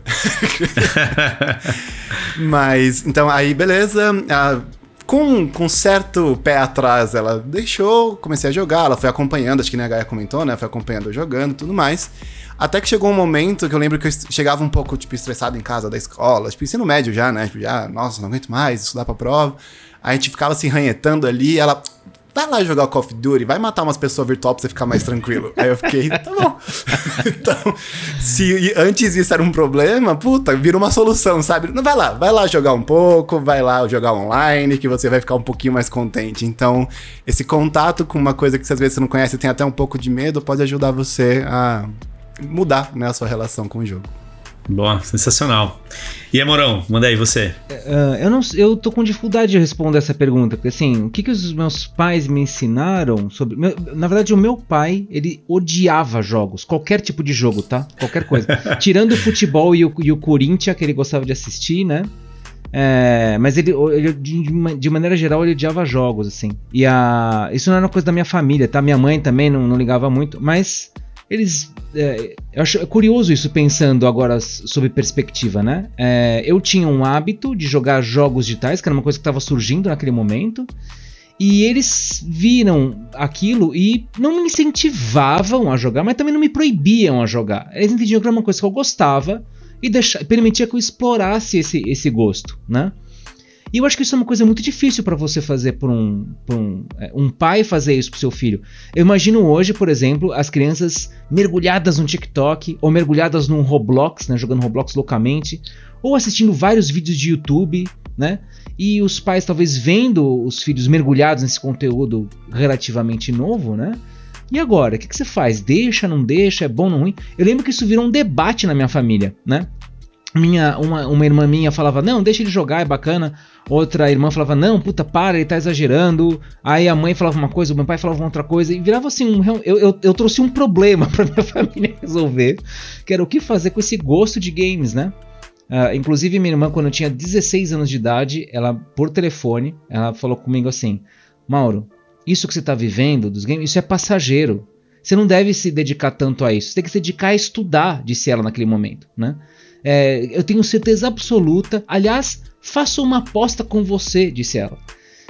B: Mas, então aí beleza. A, com, com certo pé atrás, ela deixou, comecei a jogar, ela foi acompanhando, acho que nem a Gaia comentou, né? Foi acompanhando jogando e tudo mais. Até que chegou um momento que eu lembro que eu chegava um pouco, tipo, estressado em casa da escola, tipo, ensino médio já, né? Tipo, já, nossa, não aguento mais estudar pra prova. A gente ficava se ranhetando ali, ela, vai lá jogar Call of Duty, vai matar umas pessoas virtual pra você ficar mais tranquilo. Aí eu fiquei, tá bom. então, se antes isso era um problema, puta, vira uma solução, sabe? Não vai lá, vai lá jogar um pouco, vai lá jogar online, que você vai ficar um pouquinho mais contente. Então, esse contato com uma coisa que às vezes você não conhece, tem até um pouco de medo, pode ajudar você a mudar né, a sua relação com o jogo.
A: Boa, sensacional. E Amorão, manda aí você.
C: Uh, eu não, eu tô com dificuldade de responder essa pergunta, porque assim, o que, que os meus pais me ensinaram sobre. Meu, na verdade, o meu pai, ele odiava jogos, qualquer tipo de jogo, tá? Qualquer coisa. Tirando o futebol e o, e o Corinthians, que ele gostava de assistir, né? É, mas ele, ele de, de, maneira geral, ele odiava jogos, assim. E a, isso não era uma coisa da minha família, tá? Minha mãe também não, não ligava muito, mas eles. É, eu acho curioso isso pensando agora sob perspectiva, né? É, eu tinha um hábito de jogar jogos digitais, que era uma coisa que estava surgindo naquele momento. E eles viram aquilo e não me incentivavam a jogar, mas também não me proibiam a jogar. Eles entendiam que era uma coisa que eu gostava e deixa, permitia que eu explorasse esse, esse gosto, né? E eu acho que isso é uma coisa muito difícil para você fazer por um, um, é, um pai fazer isso pro seu filho. Eu imagino hoje, por exemplo, as crianças mergulhadas no TikTok ou mergulhadas num Roblox, né, jogando Roblox loucamente, ou assistindo vários vídeos de YouTube, né? E os pais talvez vendo os filhos mergulhados nesse conteúdo relativamente novo, né? E agora, o que, que, você faz? Deixa, não deixa, é bom, não ruim? Eu lembro que isso virou um debate na minha família, né? Minha, uma, uma irmã minha falava, não, deixa ele jogar, é bacana. Outra irmã falava, não, puta, para, ele tá exagerando. Aí a mãe falava uma coisa, o meu pai falava outra coisa. E virava assim, um, eu, eu, eu trouxe um problema pra minha família resolver. Que era o que fazer com esse gosto de games, né? Uh, inclusive, minha irmã, quando eu tinha 16 anos de idade, ela, por telefone, ela falou comigo assim: Mauro, isso que você está vivendo dos games, isso é passageiro. Você não deve se dedicar tanto a isso. Você tem que se dedicar a estudar, disse ela naquele momento, né? É, eu tenho certeza absoluta. Aliás, faço uma aposta com você, disse ela.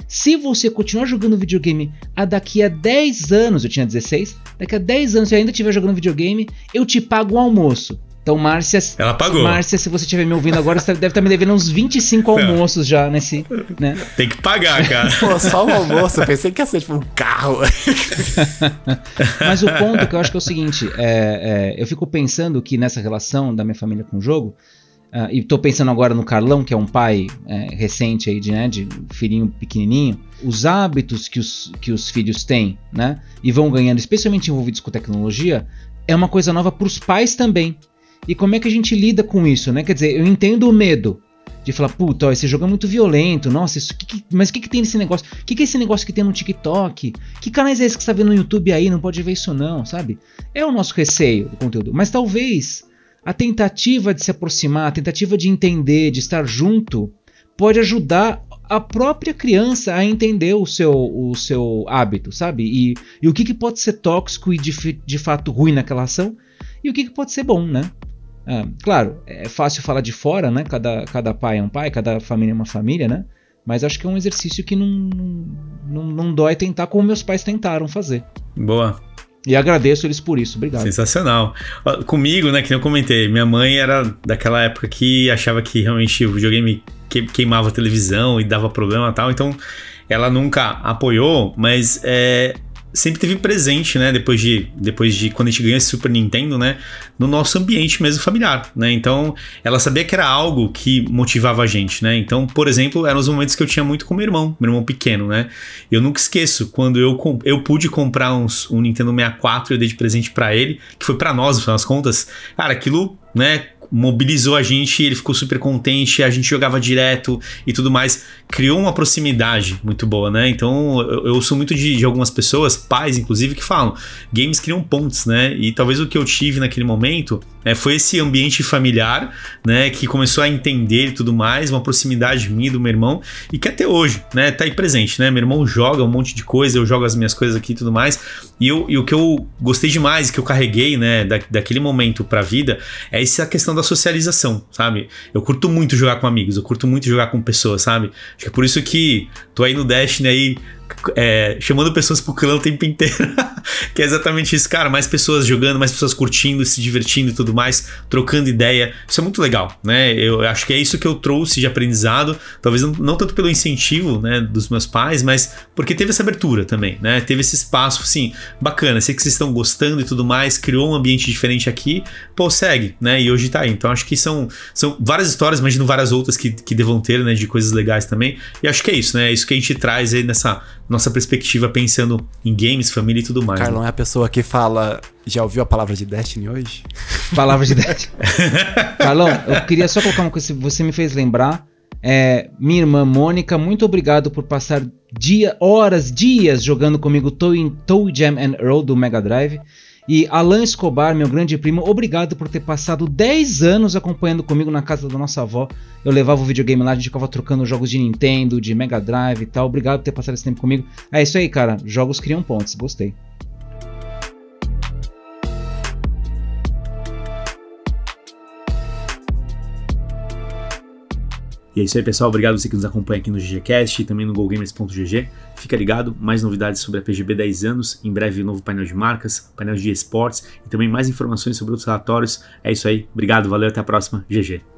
C: Se você continuar jogando videogame a daqui a 10 anos, eu tinha 16, daqui a 10 anos, se eu ainda estiver jogando videogame, eu te pago o almoço. Então, Márcia.
A: Ela pagou.
C: Márcia, se você estiver me ouvindo agora, você deve estar me devendo uns 25 almoços já nesse. Né?
A: Tem que pagar, cara.
B: Pô, só um almoço. Eu pensei que ia ser tipo um carro.
C: Mas o ponto que eu acho que é o seguinte: é, é, eu fico pensando que nessa relação da minha família com o jogo. Uh, e tô pensando agora no Carlão, que é um pai é, recente aí de, né, de filhinho pequenininho. Os hábitos que os, que os filhos têm, né? E vão ganhando, especialmente envolvidos com tecnologia, é uma coisa nova para os pais também. E como é que a gente lida com isso, né? Quer dizer, eu entendo o medo de falar, puta, ó, esse jogo é muito violento, nossa, isso, que, que, mas o que, que tem nesse negócio? O que, que é esse negócio que tem no TikTok? Que canais é esse que você tá vendo no YouTube aí? Não pode ver isso não, sabe? É o nosso receio do conteúdo. Mas talvez a tentativa de se aproximar, a tentativa de entender, de estar junto, pode ajudar a própria criança a entender o seu, o seu hábito, sabe? E, e o que, que pode ser tóxico e de, de fato ruim naquela ação e o que, que pode ser bom, né? Ah, claro, é fácil falar de fora, né? Cada, cada pai é um pai, cada família é uma família, né? Mas acho que é um exercício que não, não, não dói tentar como meus pais tentaram fazer.
A: Boa.
C: E agradeço eles por isso, obrigado.
A: Sensacional. Comigo, né, que eu comentei, minha mãe era daquela época que achava que realmente o videogame queimava a televisão e dava problema e tal, então ela nunca apoiou, mas é, sempre teve presente, né? Depois de, depois de quando a gente ganhou esse Super Nintendo, né? No nosso ambiente mesmo familiar, né? Então, ela sabia que era algo que motivava a gente, né? Então, por exemplo, eram os momentos que eu tinha muito com meu irmão, meu irmão pequeno, né? Eu nunca esqueço quando eu, eu pude comprar uns, um Nintendo 64 e eu dei de presente para ele, que foi para nós, no final das contas. Cara, aquilo, né? Mobilizou a gente, ele ficou super contente, a gente jogava direto e tudo mais. Criou uma proximidade muito boa, né? Então eu, eu sou muito de, de, algumas pessoas, pais inclusive, que falam: games criam pontes, né? E talvez o que eu tive naquele momento é, foi esse ambiente familiar, né? Que começou a entender e tudo mais, uma proximidade minha do meu irmão e que até hoje, né? Tá aí presente, né? Meu irmão joga um monte de coisa, eu jogo as minhas coisas aqui e tudo mais. E, eu, e o que eu gostei demais, que eu carreguei, né? Da, daquele momento pra vida, é essa questão da socialização, sabe? Eu curto muito jogar com amigos, eu curto muito jogar com pessoas, sabe? Acho que é por isso que tô aí no Destiny aí é, chamando pessoas pro clã o tempo inteiro. que é exatamente isso, cara. Mais pessoas jogando, mais pessoas curtindo, se divertindo e tudo mais, trocando ideia. Isso é muito legal, né? Eu acho que é isso que eu trouxe de aprendizado. Talvez não, não tanto pelo incentivo, né, dos meus pais, mas porque teve essa abertura também, né? Teve esse espaço, assim, bacana. Sei que vocês estão gostando e tudo mais, criou um ambiente diferente aqui. Pô, segue, né? E hoje tá aí. Então acho que são, são várias histórias, imagino várias outras que, que devam ter, né, de coisas legais também. E acho que é isso, né? É isso que a gente traz aí nessa nossa perspectiva pensando em games, família e tudo mais.
B: Carlão né? é a pessoa que fala. Já ouviu a palavra de Destiny hoje?
C: Palavra de Destiny. Carlão, eu queria só colocar uma coisa que você me fez lembrar. É, minha irmã Mônica, muito obrigado por passar dia, horas, dias jogando comigo Toe, Toe Jam and Earl do Mega Drive. E Alan Escobar, meu grande primo, obrigado por ter passado 10 anos acompanhando comigo na casa da nossa avó. Eu levava o videogame lá, a gente ficava trocando jogos de Nintendo, de Mega Drive e tal. Obrigado por ter passado esse tempo comigo. É isso aí, cara. Jogos criam pontes. Gostei.
A: E é isso aí, pessoal. Obrigado você que nos acompanha aqui no GGCast e também no GoGamers.gg. Fica ligado, mais novidades sobre a PGB 10 anos. Em breve, um novo painel de marcas, painel de esportes e também mais informações sobre outros relatórios. É isso aí. Obrigado, valeu, até a próxima. GG.